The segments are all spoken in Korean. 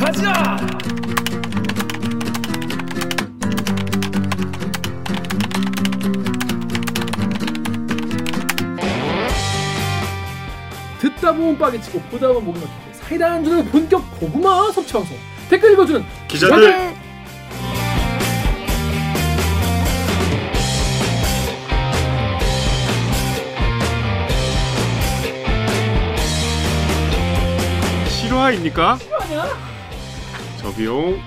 가자. 듣다 보면 빠개치고 보다 보면 목이 막히고 사이다 안주는 본격 고구마 섭취 방송 댓글 읽어주는 기자들 실화입니까? 아니야? 저비용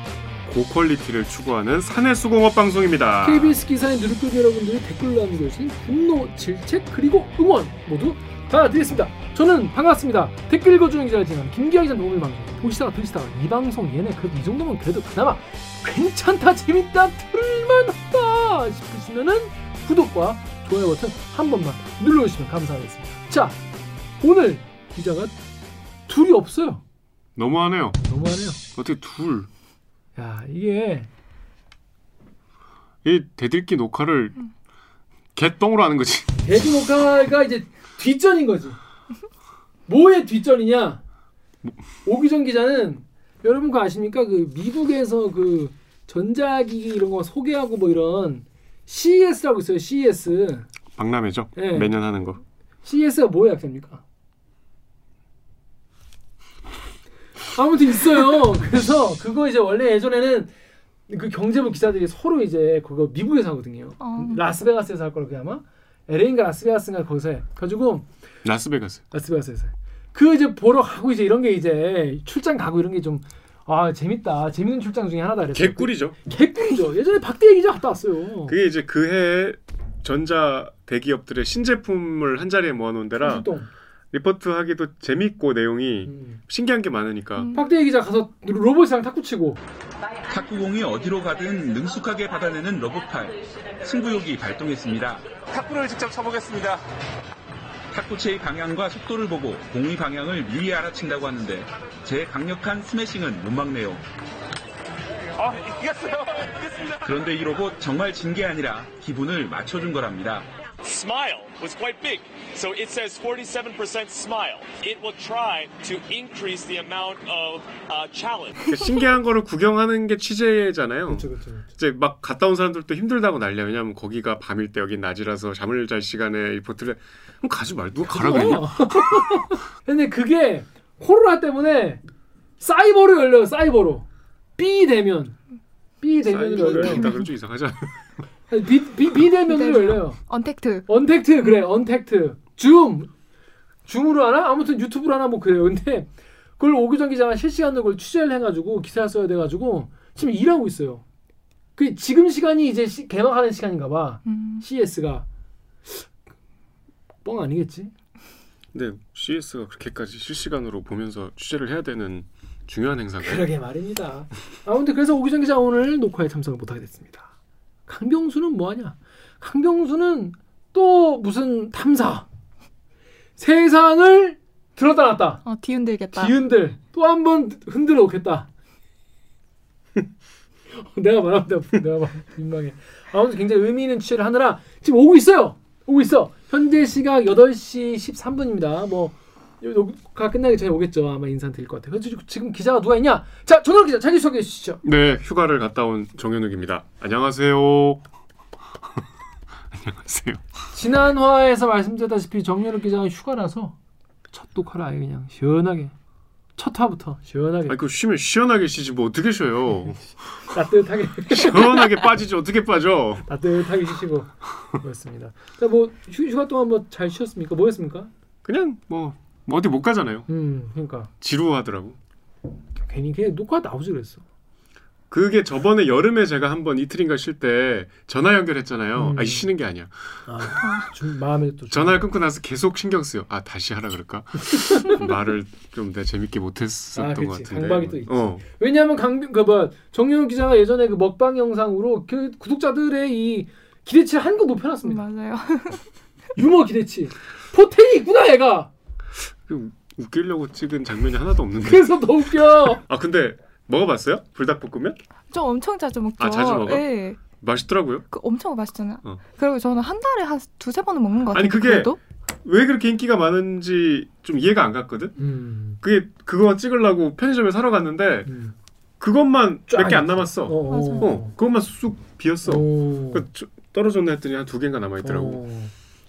고퀄리티를 추구하는 사내수공업 방송입니다. KBS 기사인 누르꾼 여러분들이 댓글로 남겨주신 분노, 질책 그리고 응원 모두 다 드리겠습니다. 저는 반갑습니다. 댓글 읽어주는 기자를 지낸 김기아 기자 녹음을 방송 보시다가 들으시다가 이 방송 얘네 그래도 이 정도면 그래도 그나마 괜찮다 재밌다 들을만하다 싶으시면은 구독과 좋아요 버튼 한 번만 눌러주시면 감사하겠습니다. 자 오늘 기자가 둘이 없어요. 너무하네요. 너무하네요. 어떻게 둘? 야 이게 이 대들기 녹화를 개똥으로 하는 거지. 대주 녹화가 이제 뒷전인 거지. 뭐의 뒷전이냐? 오기정 기자는 여러분 그 아십니까? 그 미국에서 그 전자기기 이런 거 소개하고 뭐 이런 CES라고 있어요. CES. 박람회죠. 네. 매년 하는 거. CES가 뭐의 약자입니까? 아무튼 있어요. 그래서 그거 이제 원래 예전에는 그 경제부 기자들이 서로 이제 그거 미국에서 하거든요. 어. 라스베가스에서 할 거로 그 아마 LA인가 라스베가스인가 거기서 해. 가지고 라스베가스. 라스베가스에서 해. 그 이제 보러 가고 이제 이런 게 이제 출장 가고 이런 게 좀 아 재밌다 재밌는 출장 중에 하나다 그래서 개꿀이죠. 개꿀이죠 예전에 박대희 기자 갔다 왔어요 그게 이제 그 해 전자 대기업들의 신제품을 한 자리에 모아놓은 데라. 리포트 하기도 재밌고 내용이 음. 신기한 게 많으니까 음. 박대기 기자 가서 로봇이랑 탁구 치고 탁구공이 어디로 가든 능숙하게 받아내는 로봇팔 승부욕이 발동했습니다. 탁구를 직접 쳐보겠습니다. 탁구채의 방향과 속도를 보고 공의 방향을 미리 알아챈다고 하는데 제 강력한 스매싱은 못 막네요. 아, 이겼어요. 이겼습니다. 그런데 이 로봇 정말 진 게 아니라 기분을 맞춰준 거랍니다. Smile was quite big. So it says 47% smile. It will try to increase the amount of uh, challenge. 그 신기한 거를 구경하는 게 취재잖아요. 이제 막 갔다 온 사람들도 힘들다고 난리야. 왜냐면 거기가 밤일 때 여긴 낮이라서 잠을 잘 시간에 리포트를 그럼 가지 말 누가 가라 그랬냐? 어. 근데 그게 코로나 때문에 사이버로 열려요 사이버로 B 대면 B 다 그럼 좀 이상하잖아. B, B, B 대면으로 대면. 열려요. 언택트. 언택트 그래 언택트. 줌. 줌으로 하나? 아무튼 유튜브로 하나 뭐 그래요. 근데 그걸 오규정 기자가 실시간으로 그걸 취재를 해가지고 기사 써야 돼가지고 지금 일하고 있어요. 그 지금 시간이 이제 시- 개막하는 시간인가 봐. 음. CS가. 뻥 아니겠지? 근데 CS가 그렇게까지 실시간으로 보면서 취재를 해야 되는 중요한 행사인가요? 그러게 말입니다. 아무튼 그래서 오규정 기자 오늘 녹화에 참석을 못하게 됐습니다 강병수는 뭐하냐 강병수는 또 무슨 탐사 세상을 들었다 놨다 어, 뒤흔들겠다. 기운들 또 한 번 흔들어 놓겠다. 내가 내가, 내가 말 민망해. 아무튼 굉장히 의미 있는 취재를 하느라 지금 오고 있어요. 오고 있어. 현재 시각 8시 13분입니다. 뭐 녹화 끝나기 전에 오겠죠. 아마 인사 드릴 것 같아요. 그래서 지금 기자가 누가 있냐? 자, 전현 기자 자기 소개해 주시죠. 네, 휴가를 갔다 온 정현욱입니다. 안녕하세요. 안녕하세요. 지난 화에서 말씀드렸다시피 정현욱 기자가 휴가라서 첫 녹화를 아예 그냥 시원하게 첫 화부터 시원하게 아니 그 쉬면 시원하게 쉬지 뭐 어떻게 쉬어요? 따뜻하게 시원하게 빠지지 어떻게 빠져? 따뜻하게 쉬시고 그렇습니다. 자뭐 휴가 동안 뭐 잘 쉬었습니까? 뭐 했습니까? 그냥 뭐, 뭐 어디 못 가잖아요. 음 그러니까 지루하더라고. 괜히 그냥 녹화 나오지 그랬어. 그게 저번에 여름에 제가 한번 이틀인가 쉴 때 전화 연결했잖아요. 음. 아 쉬는 게 아니야. 아, 좀 마음에 또 좀- 전화를 끊고 나서 계속 신경 쓰여. 아 다시 하라 그럴까? 말을 좀 내가 재밌게 못했었던 아, 것. 같은데. 강박이 또 있지. 어. 왜냐하면 강빈 그뭐 정윤욱 기자가 예전에 그 먹방 영상으로 그 구독자들의 이 기대치를 한껏 높여놨습니다. 맞아요. 유머 기대치. 포텐이 있구나 얘가. 그 웃기려고 찍은 장면이 하나도 없는데. 그래서 더 웃겨. 아 근데 먹어봤어요? 불닭볶음면? 좀 엄청 자주 먹죠. 아, 자주 먹어? 네. 맛있더라고요. 그 엄청 맛있잖아요. 어. 그리고 저는 한 달에 한 두세 번은 먹는 것 같아요. 아니, 그게- 그래도? 왜 그렇게 인기가 많은지 좀 이해가 안 갔거든. 음. 그게 그거 찍으려고 편의점에 사러 갔는데 음. 그것만 쫙몇개 안. 남았어. 어, 맞아요. 그것만 쑥 비었어. 오. 그 저- 떨어졌나 했더니 한 두 개인가 남아 있더라고. 오.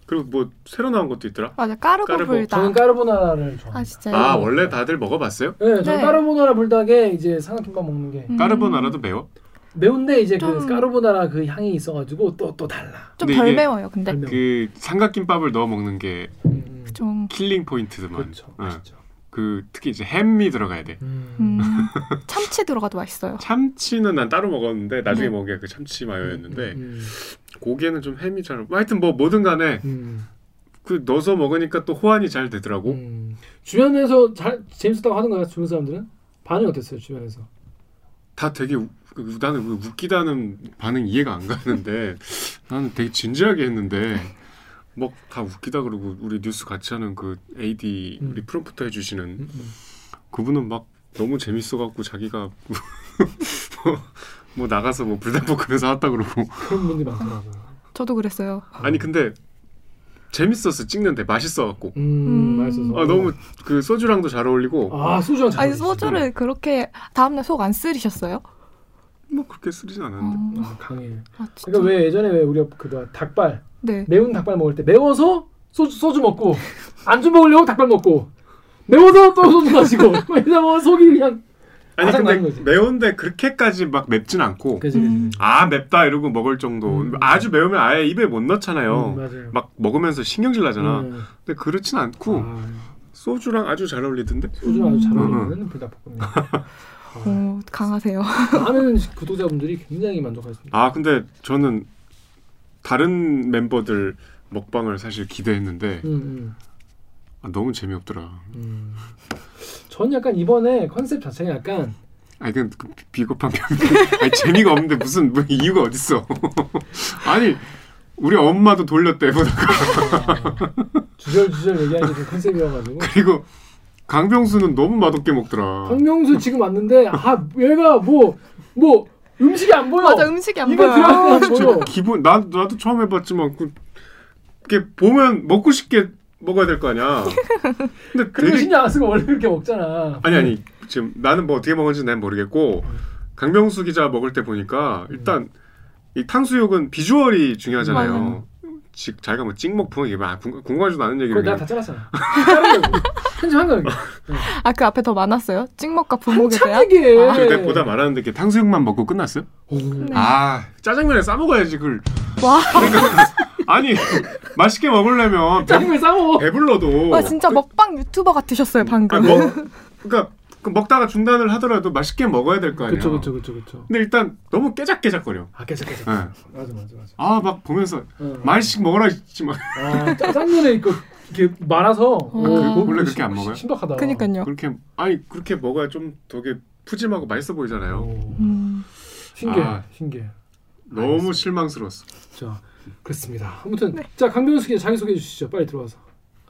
그리고 뭐 새로 나온 것도 있더라. 맞아 까르보 까르보. 불닭. 저는 까르보나라를 좋아합니다. 아 진짜요? 아 원래 다들 먹어봤어요? 네, 저는 네. 까르보나라 불닭에 이제 삼각김밥 먹는 게 음. 까르보나라도 매워? 매운데 이제 그 좀- 까르보나라 그 향이 있어가지고 또 또 달라. 좀 덜 매워요. 근데 덜 매워. 그 삼각김밥을 넣어 먹는 게 음, 좀 killing point드만. 그렇죠. 어. 맛있죠. 그 특히 이제 햄이 들어가야 돼. 음. 음, 참치 들어가도 맛있어요. 참치는 난 따로 먹었는데 나중에 네. 먹은 게 그 참치 마요였는데 음, 고기에는 좀 햄이 잘. 하여튼 뭐 뭐든 간에 음, 그 넣어서 먹으니까 또 호환이 잘 되더라고. 음. 주변에서 잘 재밌었다고 하는 거야 주변 사람들은 반응 어땠어요 주변에서? 다 되게 우- 그- 나는 왜 웃기다는 반응 이해가 안 가는데 나는 되게 진지하게 했는데 뭐다 웃기다 그러고 우리 뉴스 같이 하는 그 AD 음. 우리 프롬프터 해주시는 음, 음. 그분은 막 너무 재밌어갖고 자기가 뭐, 뭐 나가서 뭐 불닭볶음면 사왔다 그러고 그런 분들이 많더라고. 저도 그랬어요. 아니 근데 재밌었어 찍는데 맛있어갖고 음, 음. 맛있어서. 아 너무 그 소주랑도 잘 어울리고 아 소주랑 잘 아니 어울리지. 소주를 그렇게 다음날 속 안 쓰리셨어요? 뭐 그렇게 쓰리진 않았는데 어, 아, 강해. 아, 진짜. 그러니까 왜 예전에 왜 우리가 그 닭발 네. 매운 닭발 먹을 때 매워서 소주 소주 먹고 안주 먹으려고 닭발 먹고 매워서 또 소주 마시고 왜냐면 속이 그냥 아니 근데 거지. 매운데 그렇게까지 막 맵진 않고 그지 그지. 음. 아 맵다 이러고 먹을 정도 음. 아주 매우면 아예 입에 못 넣잖아요 음. 막 먹으면서 신경질 나잖아 음. 근데 그렇진 않고 아, 소주랑 아주 잘 어울리던데 소주랑 아주 잘 음. 어울리는 불닭볶음면. 오, 강하세요. 많은 구독자분들이 굉장히 만족하셨습니다. 아 근데 저는 다른 멤버들 먹방을 사실 기대했는데 음, 음, 아, 너무 재미없더라 음. 전 약간 이번에 컨셉 자체가 약간 아니 그 비겁한 표현 아니 재미가 없는데 무슨 뭐 이유가 어딨어. 아니 우리 엄마도 돌렸대 보다가. 주절주절 얘기하는 게그 컨셉이어가지고. 그리고 강병수는 너무 맛없게 먹더라. 황명수 지금 왔는데 아 얘가 뭐뭐 음식이 안 보여. 맞아 음식이 안 이거 보여. 기분 나 나도 처음 해봤지만 그 이렇게 보면 먹고 싶게 먹어야 될 거 아니야. 근데 그리고 신경 안 쓰고 원래 그렇게 먹잖아. 아니 아니 지금 나는 뭐 어떻게 먹었는지 난 모르겠고 강병수 기자 먹을 때 보니까 일단 이 탕수육은 비주얼이 중요하잖아요. 지, 자기가 뭐 찍먹풍 이게 막 궁- 궁금하지도 않은 얘기를 그거 내가 다 잘랐잖아. 편집한 거야. 이게. 아그 앞에 더 많았어요? 찍먹과 부먹에 한참 대한? 얘기해. 아. 그때 보다 말하는데 이렇게 탕수육만 먹고 끝났어요? 오. 네. 아 짜장면에 싸 먹어야지 그걸. 와, 아니 맛있게 먹으려면 배, 짜장면 싸워. 배불러도 와 진짜 먹방 유튜버 같으셨어요 방금. 아니, 먹, 그러니까 그 먹다가 중단을 하더라도 맛있게 먹어야 될 거 아니야. 그쵸 그쵸 그쵸 그쵸. 근데 일단 너무 깨작깨작거려. 아 깨져. 네. 맞아 맞아 맞아. 아막 보면서 어. 말씩 먹어라 했지 막아 짜장면에 이거 이렇게 말아서. 오, 그거 원래 그렇게 심- 안 먹어요? 신박하다. 그니까요. 그렇게 아니 그렇게 먹어야 좀 되게 푸짐하고 맛있어 보이잖아요. 오. 음. 신기해 아. 신기해. 너무 알겠습니다. 실망스러웠어. 자 그렇습니다. 아무튼 네. 자 강병수 기자 자기 소개해 주시죠. 빨리 들어와서.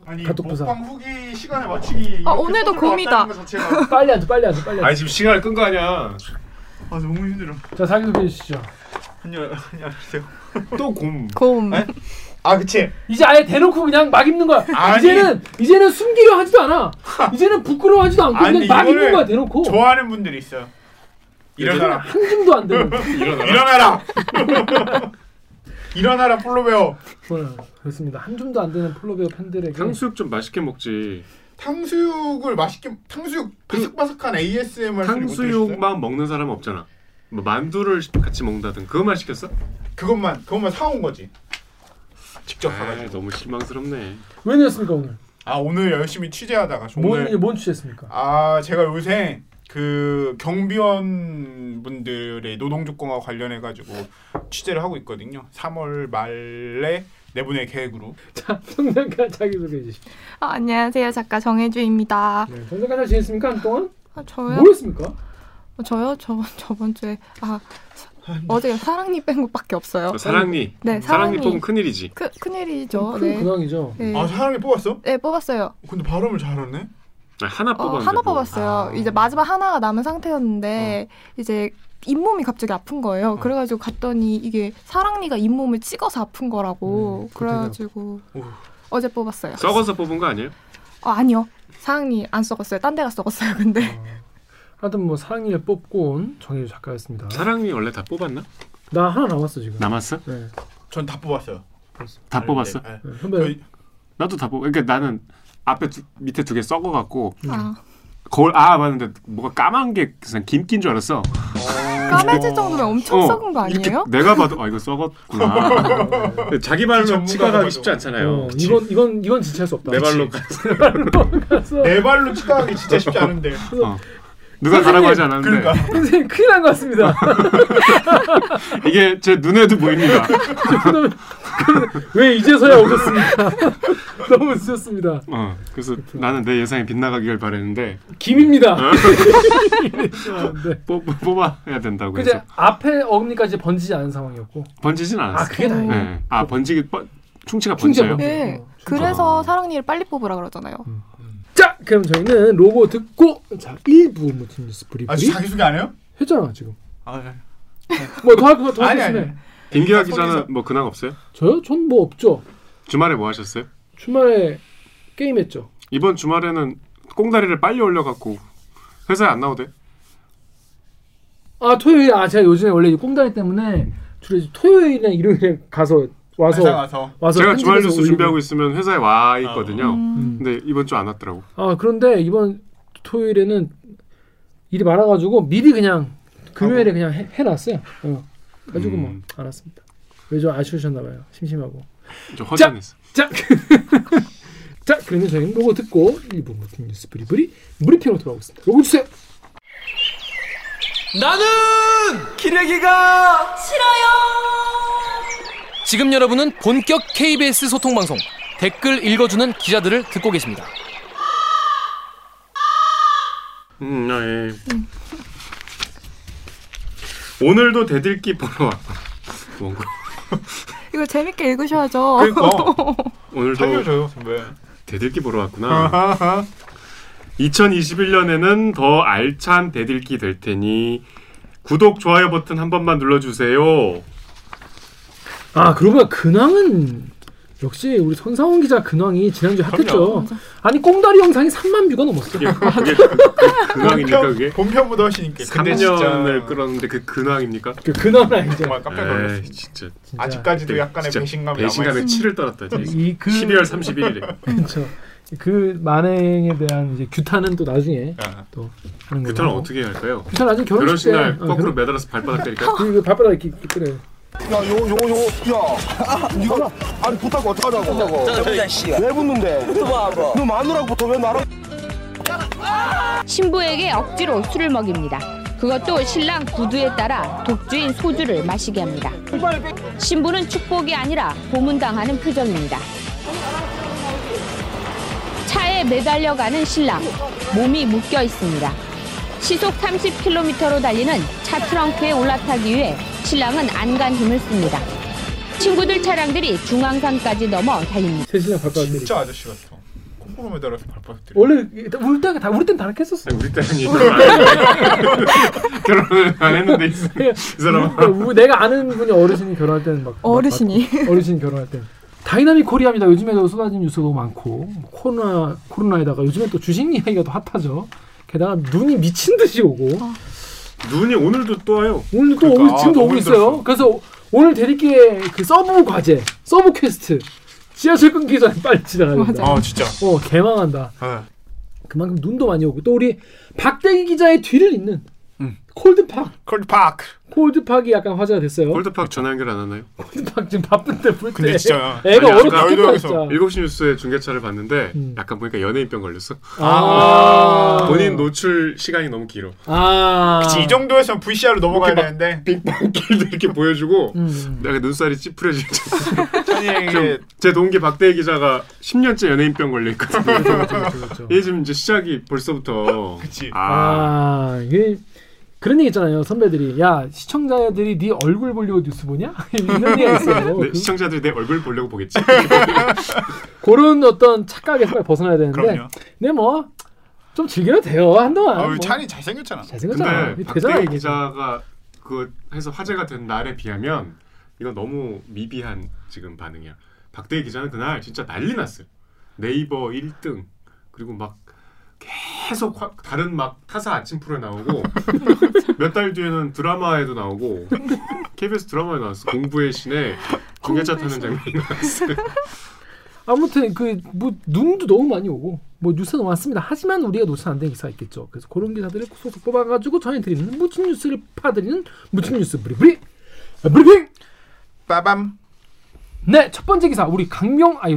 아니 카톡 부사. 먹방 후기 시간에 맞추기 아, 오늘도 자체가 빨리 앉아 빨리 앉아 빨리 앉아. 지금 시간을 끈 거 아니야. 아 너무 힘들어. 자 자기 소개해 주시죠. 안녕 안녕하세요. 또 곰. 곰. 에? 아 그치. 이제 아예 대놓고 그냥 막 입는 거야. 아니. 이제는 이제는 숨기려 하지도 않아. 이제는 부끄러워하지도 않고 아니, 그냥 막 이거를 입는 거야 대놓고. 좋아하는 분들이 있어요. 일어나라. 한 줌도 안 되는. 일어나라. 일어나라 폴로베어. 어, 그렇습니다. 한 줌도 안 되는 폴로베어 팬들에게 탕수육 좀 맛있게 먹지. 탕수육을 맛있게 탕수육 바삭바삭한 ASMR? 탕수육만 먹는 사람은 없잖아. 뭐 만두를 같이 먹는다든 그거만 시켰어? 그것만 그것만 사온 거지. 직접 아, 가가지고. 너무 실망스럽네. 왜 내렸습니까 오늘? 아 오늘 열심히 취재하다가 뭔, 오늘 뭔 취했습니까? 아 제가 요새 그 경비원 분들의 노동 조건과 관련해 가지고 취재를 하고 있거든요. 3월 말에 내보낼 계획으로. 자 정상가 자기 소개해 주십시오. 아, 안녕하세요 작가 정혜주입니다. 네, 정상가 잘 지냈습니까 한동안? 아, 저요? 뭐 했습니까? 어, 저요? 저번 저번 주에 아 사- 어제 사랑니 뺀 것밖에 없어요. 어, 사랑니. 네, 사랑니 사랑니. 뽑으면 큰일이지. 크 큰일이죠. 큰 네. 근황이죠. 네. 아 사랑이 뽑았어? 네 뽑았어요. 근데 발음을 잘하네. 아, 하나 어, 뽑았는데. 하나 뭐. 뽑았어요. 아. 이제 마지막 하나가 남은 상태였는데 이제 잇몸이 갑자기 아픈 거예요. 어. 그래가지고 갔더니 이게 사랑니가 잇몸을 찍어서 아픈 거라고. 음, 그래가지고 오. 어제 뽑았어요. 썩어서 뽑은 거 아니에요? 어, 아니요. 사랑니 안 썩었어요. 딴 데가 썩었어요. 근데 어, 하여튼 뭐 사랑니를 뽑고 온 정혜주 작가였습니다. 사랑이 원래 다 뽑았나? 나 하나 남았어 지금. 남았어? 네. 전 다 뽑았어요. 다 뽑았어? 네. 네. 선배 저희- 나도 다 뽑. 그러니까 나는 앞에 두, 밑에 두 개 썩어갖고 아, 거울 아 맞는데 뭐가 까만 게 그냥 김낀 줄 알았어. 까매질 정도면 엄청 어, 썩은 거 아니에요? 내가 봐도 아 이거 썩었구나. 자기 발로 치과 가기 봐도. 쉽지 않잖아요. 어, 이건 이건 이건 지체할 수 없다. 내 발로 가서 네 발로 치과하기 진짜 쉽지 않은데. 어. 누가 가라고 하지 않았는데 그러니까 선생님 큰일 난 것 같습니다. 이게 제 눈에도 보입니다. 왜 이제서야 오셨습니까? 너무 늦었습니다. 어, 그래서 나는 내 예상이 빗나가기를 바랬는데 김입니다. 어? 네. 뽑, 뽑아야 된다고 그 해서 앞에 어금니까지 번지지 않은 상황이었고. 번지진 아 않았어. 그게 다행이네. 네. 아 번지기 번, 충치가 번져요? 번져. 네. 어, 그래서 사랑니를 빨리 뽑으라 그러잖아요. 자 그럼 저희는 로고 듣고 자 1부 무슨 뉴스 아직 브리브리 자기 소개 안 해요? 했잖아 지금. 아, 네. 뭐더 할 거더 아니, 하겠네. 아니. 김기화 기자는 뭐 근황 없어요? 저요? 전 뭐 없죠. 주말에 뭐 하셨어요? 주말에 게임했죠. 이번 주말에는 꽁다리를 빨리 올려갖고 회사에 안 나오대. 아 토요일 아 제가 요즘에 원래 이 꽁다리 때문에 주로 토요일이나 일요일에 가서 와서 가서 와서 제가 주말 뉴스 올리고. 준비하고 있으면 회사에 와 있거든요. 음. 근데 이번 주 안 왔더라고. 아 그런데 이번 토요일에는 일이 많아가지고 미리 그냥 금요일에 그냥 해, 해놨어요. 어. 가지고 뭐 음. 알았습니다. 왜 좀 아쉬우셨나봐요. 심심하고. 좀 허전했어. 자, 자 그러면 저희는 로고 듣고 일부 무슨 뉴스 브리브리 브리핑으로 돌아오겠습니다. 로고 주세요. 나는 기레기가 싫어요. 지금 여러분은 본격 KBS 소통 방송 댓글 읽어주는 기자들을 듣고 계십니다. 음, 아, 예. 오늘도 대들기 보러 왔. 뭔가 이거 재밌게 읽으셔야죠. 그러니까 오늘도 살려줘요 선배. 대들기 보러 왔구나. 2021년에는 더 알찬 대들기 될 테니 구독 좋아요 버튼 한 번만 눌러주세요. 아 그러면 근황은 역시 우리 손상훈 기자 근황이 지난주에 핫했죠. 아니 꽁다리 영상이 3만 뷰가 넘었어. 그게, 그게 그, 그 근황입니까 그게? 본편보다 훨씬니까. 근데 3년을 진짜 끌었는데 그 근황입니까? 그 근황은 아니죠. 정말 깜짝 에이 놀랐어요. 진짜 진짜. 아직까지도 약간의 진짜 배신감이 배신감에. 치를 떨었다. 이그 12월 31일에 그렇죠. 그 만행에 대한 이제 규탄은 또 나중에 야, 또 하는 거예요. 규탄은 어떻게 할까요? 규탄 나중에 결혼식. 날 어, 거꾸로 결혼- 매달아서 발바닥 때릴까? 그 발바닥 이렇게 이렇게 그래. 야, 요거, 요거, 요거, 야. 이거, 아니, 붙잡고 어떡하자고. 왜 붙는데? 너 마누라부터 왜 나랑. 신부에게 억지로 술을 먹입니다. 그것도 신랑 구두에 따라 독주인 소주를 마시게 합니다. 신부는 축복이 아니라 고문당하는 표정입니다. 차에 매달려가는 신랑, 몸이 묶여 있습니다. 시속 30km로 달리는 차 트렁크에 올라타기 위해 신랑은 안간 힘을 씁니다. 친구들 차량들이 중앙선까지 넘어 달립니다. 셋이랑 발바닥 때리. 진짜 아저씨 같아. 거꾸로 매달아서 발바닥 때려. 원래 우리 때가 다 우리 때는 다 이렇게 했었어. 아니, 우리 때는 이 했는데 결혼을 안 했는데 이, 이 사람은 그러니까 우- 내가 아는 분이 어르신이 결혼할 때는 막 어르신이. 막- 어르신이 결혼할 때 dynamic Korea입니다. 요즘에도 쏟아진 뉴스가 너무 많고 뭐 코로나 코로나에다가 요즘에 또 주식 이야기가 더 hot하죠. 게다가 눈이 미친 듯이 오고 눈이 오늘도 또 와요. 오늘 또 그러니까, 오늘 지금도 아, 오고 있어요. 힘들었어. 그래서 오늘 대리기의 그 sub 과제, sub quest 지하철 끊기 전에 빨리 지나가야 된다. 아 진짜. 어 개망한다. 아, 그만큼 눈도 많이 오고 또 우리 박대기 기자의 뒤를 잇는 음. 콜드팍. 콜드파크. 콜드팍이 약간 화제가 됐어요. 골드팍 전화 연결 안 하나요? 콜드팍 지금 바쁜데 볼 때. 근데 진짜. 애가 죽겠다 여의도에서 진짜. 7시 뉴스의 중계차를 봤는데 음. 약간 보니까 연예인병 걸렸어. 아. 본인 노출 시간이 너무 길어. 아. 그치 이 정도에서 VCR로 넘어가야 되는데 빅방길도 이렇게 보여주고 음. 내가 눈살이 찌푸려지고 제 동기 박대희 기자가 10년째 연예인병 걸려 있거든요. 이게 지금 이제 시작이 벌써부터 그치. 아, 아, 이게 그런 얘기 있잖아요. 선배들이 야 시청자들이 네 얼굴 보려고 뉴스 보냐? 이런 얘기가 있어요. 네, 그, 시청자들이 내 얼굴 보려고 보겠지. 그런 어떤 착각에서 벗어나야 되는데. 근데 뭐 좀 즐겨도 돼요 한동안. 아, 뭐. 찬이 잘생겼잖아. 잘생겼잖아. 근데 박대희. 기자가 그 해서 화제가 된 날에 비하면 이건 너무 미비한 지금 반응이야. 박대희 기자는 그날 진짜 난리 났어요. 네이버 1등 그리고 막 계속 화- 다른 막 타사 아침 프로에 나오고 몇 달 뒤에는 드라마에도 나오고 KBS 드라마에 나왔어 공부의 신에 중계차 타는 장면이 나왔어요. 아무튼 그 뭐 눈도 너무 많이 오고 뭐 뉴스가 너무 많습니다. 하지만 우리가 놓치면 안 되는 기사가 있겠죠. 그래서 그런 기사들을 쏙쏙 뽑아가지고 전해드리는 무친 뉴스를 파드리는 무친 뉴스 브리브리 브리핑. 빠밤. 네, 첫 번째 기사 우리 강명 아이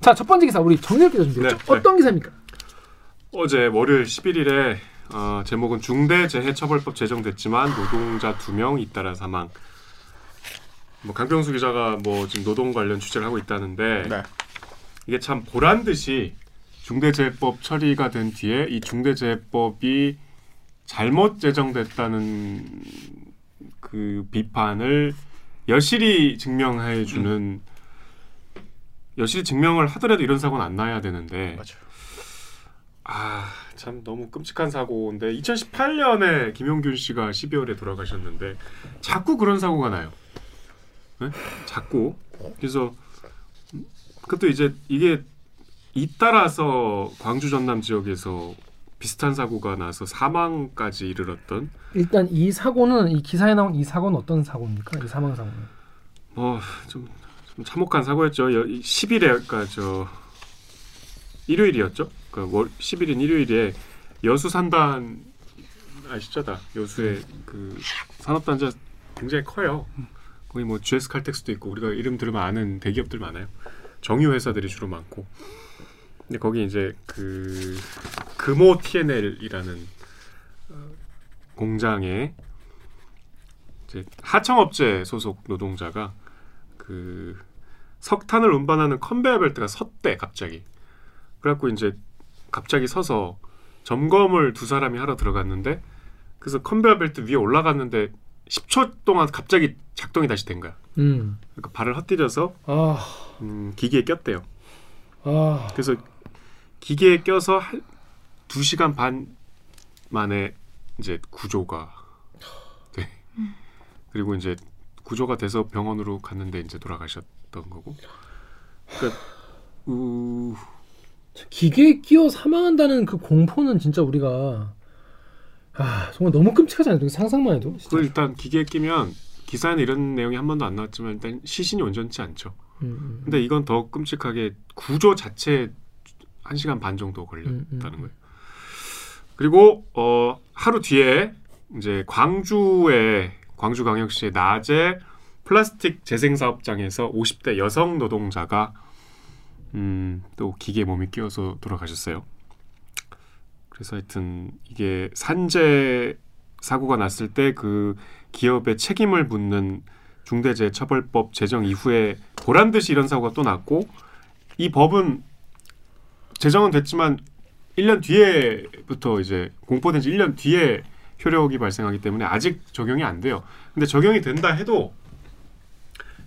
자, 첫 번째 기사 우리 정렬 기자 준비했죠. 네, 네. 어떤 기사입니까? 어제 월요일 11일에 어, 제목은 중대재해처벌법 제정됐지만 노동자 두 명 잇따라 사망. 뭐 강병수 기자가 뭐 지금 노동 관련 취재를 하고 있다는데 네. 이게 참 보란 듯이 중대재해법 처리가 된 뒤에 이 중대재해법이 잘못 제정됐다는 그 비판을 여실히 증명해 주는 여실히 증명을 하더라도 이런 사고는 안 나야 되는데 맞아요. 아 참 너무 끔찍한 사고인데 2018년에 김용균 씨가 12월에 돌아가셨는데 자꾸 그런 사고가 나요. 네? 자꾸 그래서 음, 그것도 이제 이게 잇따라서 광주 전남 지역에서 비슷한 사고가 나서 사망까지 이르렀던 일단 이 사고는 이 기사에 나온 이 사고는 어떤 사고입니까? 이 사망 사고는. 뭐좀 좀 참혹한 사고였죠. 여, 10일에 그러니까 저 일요일이었죠. 그러니까 월 10일인 일요일에 여수 산단 아시죠? 다 여수의 그 산업단지 굉장히 커요. 거기 뭐 GS 칼텍스도 있고 우리가 이름 들으면 아는 대기업들 많아요. 정유 회사들이 주로 많고. 근데 거기 이제 그 금호 TNL이라는 어, 공장에 이제 하청업체 소속 노동자가 그 석탄을 운반하는 컨베이어 벨트가 섰대 갑자기. 그래갖고 이제 갑자기 서서 점검을 두 사람이 하러 들어갔는데 그래서 컨베이어 벨트 위에 올라갔는데 10초 동안 갑자기 작동이 다시 된 거야. 음. 그러니까 발을 헛디뎌서 아. 음, 기계에 꼈대요. 아. 그래서 기계에 껴서 한, 2시간 반 만에 이제 구조가 돼. 그리고 이제 구조가 돼서 병원으로 갔는데 이제 돌아가셨던 거고. 그러니까 우 기계에 끼어 사망한다는 그 공포는 진짜 우리가 아 정말 너무 끔찍하지 않아요? 상상만 해도. 그 일단 기계에 끼면 기사에는 이런 내용이 한 번도 안 나왔지만 일단 시신이 온전치 않죠. 음, 음. 근데 이건 더 끔찍하게 구조 자체에 한 시간 반 정도 걸렸다는 음, 음. 거예요. 그리고 어, 하루 뒤에 이제 광주의 광주광역시의 낮에 플라스틱 재생 사업장에서 50대 여성 노동자가 음, 또 기계 몸이 끼어서 돌아가셨어요. 그래서 하여튼 이게 산재 사고가 났을 때 그 기업의 책임을 묻는 중대재해처벌법 제정 이후에 보란 듯이 이런 사고가 또 났고 이 법은 제정은 됐지만 1년 뒤에부터 이제 공포된 지 1년 뒤에 효력이 발생하기 때문에 아직 적용이 안 돼요. 근데 적용이 된다 해도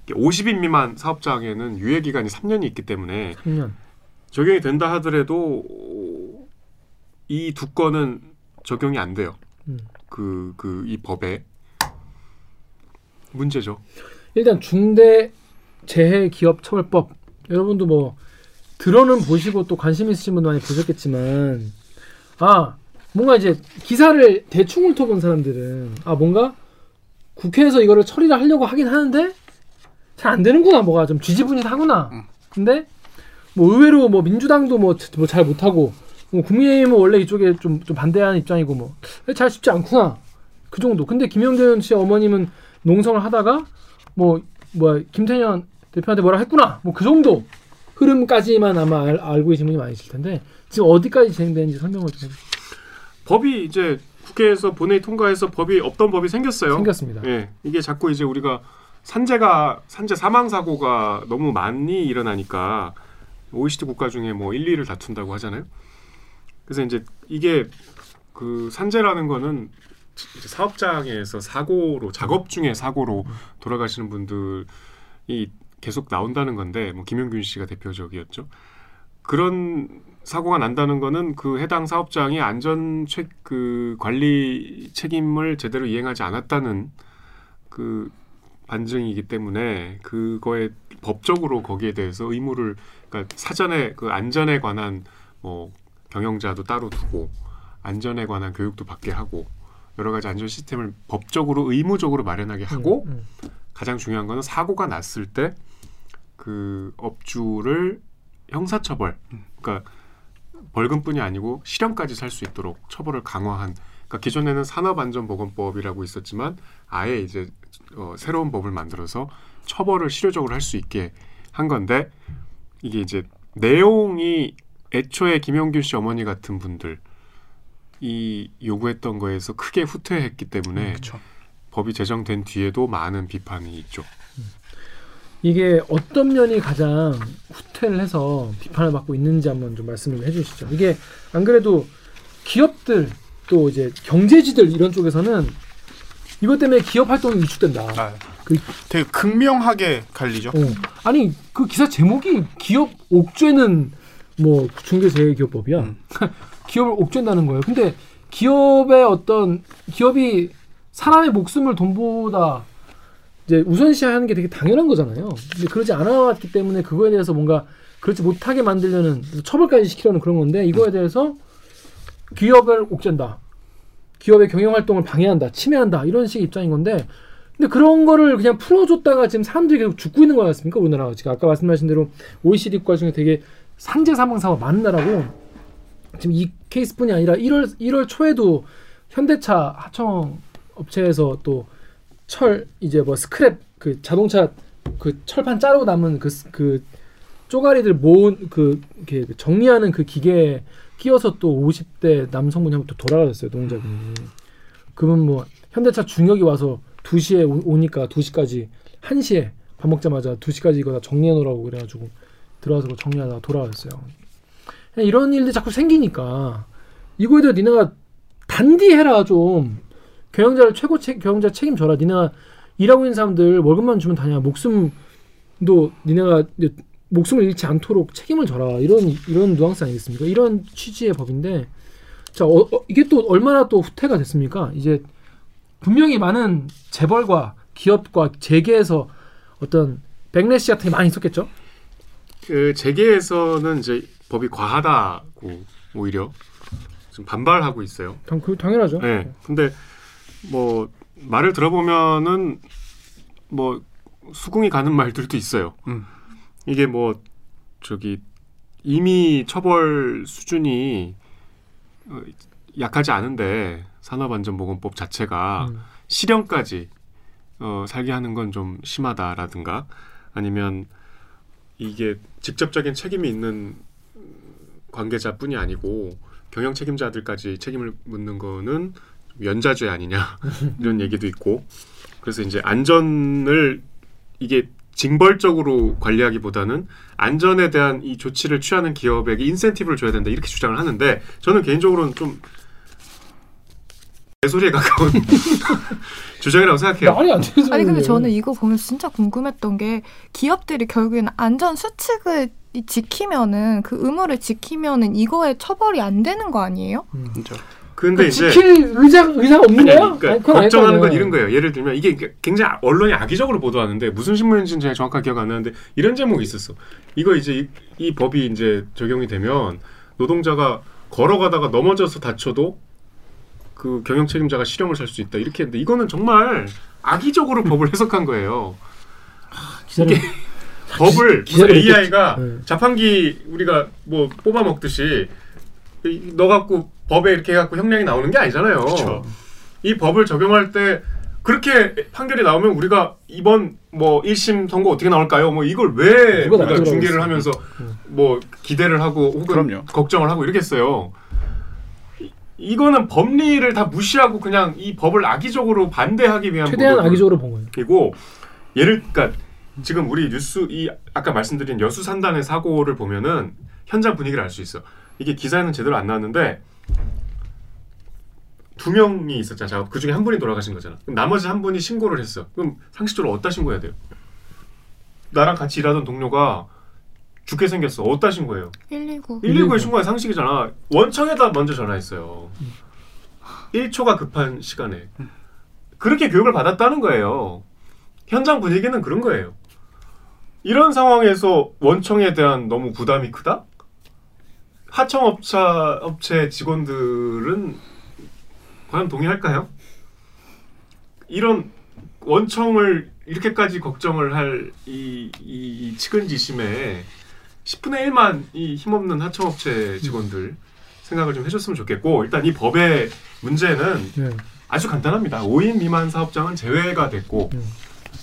50인 미만 사업장에는 유예 기간이 3년이 있기 때문에 3년. 적용이 된다 하더라도 이 두 건은 적용이 안 돼요. 음. 그그 이 법에 문제죠. 일단 중대 재해 기업 처벌법 여러분도 뭐 들어는 보시고 또 관심 있으신 분도 많이 보셨겠지만 아 뭔가 이제 기사를 대충 훑어본 사람들은 아 뭔가 국회에서 이거를 처리를 하려고 하긴 하는데 잘 안 되는구나 뭐가 좀 지지분이하구나. 근데 뭐 의외로 뭐 민주당도 뭐 잘 못하고 뭐 국민의힘은 원래 이쪽에 좀, 좀 반대하는 입장이고 뭐. 잘 쉽지 않구나. 그 정도. 근데 김영균 씨 어머님은 농성을 하다가 뭐 뭐야 김태년 대표한테 뭐라 했구나. 뭐 그 정도 흐름까지만 아마 알, 알고 계신 분이 많으실 텐데 지금 어디까지 진행되는지 설명을 좀 해주세요. 법이 이제 국회에서 본회의 통과해서 법이 없던 법이 생겼어요. 생겼습니다. 예, 이게 자꾸 이제 우리가 산재가 산재 사망 사고가 너무 많이 일어나니까 OECD 국가 중에 뭐 1, 2를 다툰다고 하잖아요. 그래서 이제 이게 그 산재라는 거는 사업장에서 사고로 작업 중에 사고로 돌아가시는 분들이 계속 나온다는 건데 뭐 김용균 씨가 대표적이었죠. 그런 사고가 난다는 거는 그 해당 사업장이 안전 책그 관리 책임을 제대로 이행하지 않았다는 그 반증이기 때문에 그거에 법적으로 거기에 대해서 의무를 그러니까 사전에 그 안전에 관한 뭐 경영자도 따로 두고 안전에 관한 교육도 받게 하고 여러 가지 안전 시스템을 법적으로 의무적으로 마련하게 하고 음, 가장 중요한 거는 사고가 났을 때 그 업주를 형사처벌, 그러니까 벌금뿐이 아니고 실형까지 살 수 있도록 처벌을 강화한. 그러니까 기존에는 산업안전보건법이라고 있었지만 아예 이제 어, 새로운 법을 만들어서 처벌을 실효적으로 할 수 있게 한 건데 이게 이제 내용이 애초에 김용균 씨 어머니 같은 분들 이 요구했던 거에서 크게 후퇴했기 때문에 그렇죠. 법이 제정된 뒤에도 많은 비판이 있죠. 이게 어떤 면이 가장 후퇴를 해서 비판을 받고 있는지 한번 좀 말씀을 해주시죠. 이게 안 그래도 기업들 또 이제 경제지들 이런 쪽에서는 이것 때문에 기업 활동이 위축된다. 아, 그- 되게 극명하게 갈리죠. 어. 아니 그 기사 제목이 기업 옥죄는 뭐 중개재해기업법이야. 음. 기업을 옥죄다는 거예요. 근데 기업의 어떤 기업이 사람의 목숨을 돈보다 이제 우선시하는 게 되게 당연한 거잖아요. 근데 그러지 않아왔기 때문에 그거에 대해서 뭔가 그렇지 못하게 만들려는 처벌까지 시키려는 그런 건데 이거에 대해서 기업을 옥죄다. 기업의 경영 활동을 방해한다, 침해한다 이런 식의 입장인 건데 근데 그런 거를 그냥 풀어줬다가 지금 사람들이 계속 죽고 있는 거 같습니까? 우리나라가 지금 아까 말씀하신 대로 OECD 국가 중에 되게 산재 사망 사고가 많은 나라고 지금 이 케이스뿐이 아니라 1월 1월 초에도 현대차 하청 업체에서 또 철 이제 뭐 스크랩 그 자동차 그 철판 자르고 남은 그, 스- 그 쪼가리들 모은 그 이렇게 정리하는 그 기계에 끼어서 또 50대 남성분이 한번 또 돌아가셨어요 노동자분이. 그분 뭐 현대차 중역이 와서 2시에 오, 오니까 2시까지 1시에 밥 먹자마자 2시까지 이거 다 정리해 놓으라고 그래가지고 들어와서 정리하다가 돌아가셨어요. 이런 일들이 자꾸 생기니까 이거에 대해 니네가 단디해라 좀. 경영자를 최고 책 경영자 책임져라. 니네가 일하고 있는 사람들 월급만 주면 다냐. 목숨도 니네가 목숨을 잃지 않도록 책임을 져라 이런 이런 뉘앙스 아니겠습니까 이런 취지의 법인데 자 어, 어, 이게 또 얼마나 또 후퇴가 됐습니까 이제 분명히 많은 재벌과 기업과 재계에서 어떤 백래시 같은 게 많이 있었겠죠 그 재계에서는 이제 법이 과하다고 오히려 좀 반발하고 있어요. 당, 그 당연하죠 네. 근데 뭐 말을 들어보면은 뭐 수긍이 가는 말들도 있어요. 음. 이게 뭐 저기 이미 처벌 수준이 어, 약하지 않은데 산업안전보건법 자체가 음. 실형까지 어, 살게 하는 건 좀 심하다라든가 아니면 이게 직접적인 책임이 있는 관계자뿐이 아니고 경영 책임자들까지 책임을 묻는 거는 연자죄 아니냐 이런 얘기도 있고 그래서 이제 안전을 이게 징벌적으로 관리하기보다는 안전에 대한 이 조치를 취하는 기업에게 인센티브를 줘야 된다 이렇게 주장을 하는데 저는 개인적으로는 좀 개소리에 가까운 주장이라고 생각해요. 말이 안 되는 아니 근데. 저는 이거 보면서 진짜 궁금했던 게 기업들이 결국에는 안전 수칙을 이- 지키면은 그 의무를 지키면은 이거에 처벌이 안 되는 거 아니에요? 진짜. 근데 그러니까 이제 지킬 의자 의사가 없는 아니, 거야? 그러니까 아니, 걱정하는 건. 이런 거예요. 예를 들면 이게 굉장히 언론이 악의적으로 보도하는데 무슨 신문인지는 제가 정확하게 기억 안 나는데 이런 제목이 있었어. 이거 이제 이, 이 법이 이제 적용이 되면 노동자가 걸어가다가 넘어져서 다쳐도 그 경영 책임자가 실형을 살 수 있다 이렇게 했는데 이거는 정말 악의적으로 법을 해석한 거예요. 기자를 법을 무슨 기자를 AI가 네. 자판기 우리가 뭐 뽑아 먹듯이 이- 너 갖고 법에 이렇게 해갖고 형량이 나오는 게 아니잖아요. 그쵸. 이 법을 적용할 때 그렇게 판결이 나오면 우리가 이번 뭐 1심 선고 어떻게 나올까요? 뭐 이걸 왜 우리가 중계를? 하면서 음. 뭐 기대를 하고 혹은 그럼요. 걱정을 하고 이러겠어요. 이- 이거는 법리를 다 무시하고 그냥 이 법을 악의적으로 반대하기 위한 최대한 악의적으로 본 거예요. 그리고 예를 그러니까 지금 우리 뉴스 이 아까 말씀드린 여수 산단의 사고를 보면은 현장 분위기를 알 수 있어. 이게 기사에는 제대로 안 나왔는데 두 명이 있었잖아. 그 중에 한 분이 돌아가신 거잖아. 그럼 나머지 한 분이 신고를 했어. 그럼 상식적으로 어디다 신고해야 돼요? 나랑 같이 일하던 동료가 죽게 생겼어. 어디다 신고해요? 119. 119에 신고해 상식이잖아. 원청에다 먼저 전화했어요. 1초가 급한 시간에. 그렇게 교육을 받았다는 거예요. 현장 분위기는 그런 거예요. 이런 상황에서 원청에 대한 너무 부담이 크다? 하청업체 업체 직원들은 과연 동의할까요? 이런 원청을 이렇게까지 걱정을 할이 이 측은지심에 10분의 1만 이 힘없는 하청업체 직원들 생각을 좀 해줬으면 좋겠고 일단 이 법의 문제는 네. 아주 간단합니다. 5인 미만 사업장은 제외가 됐고 음.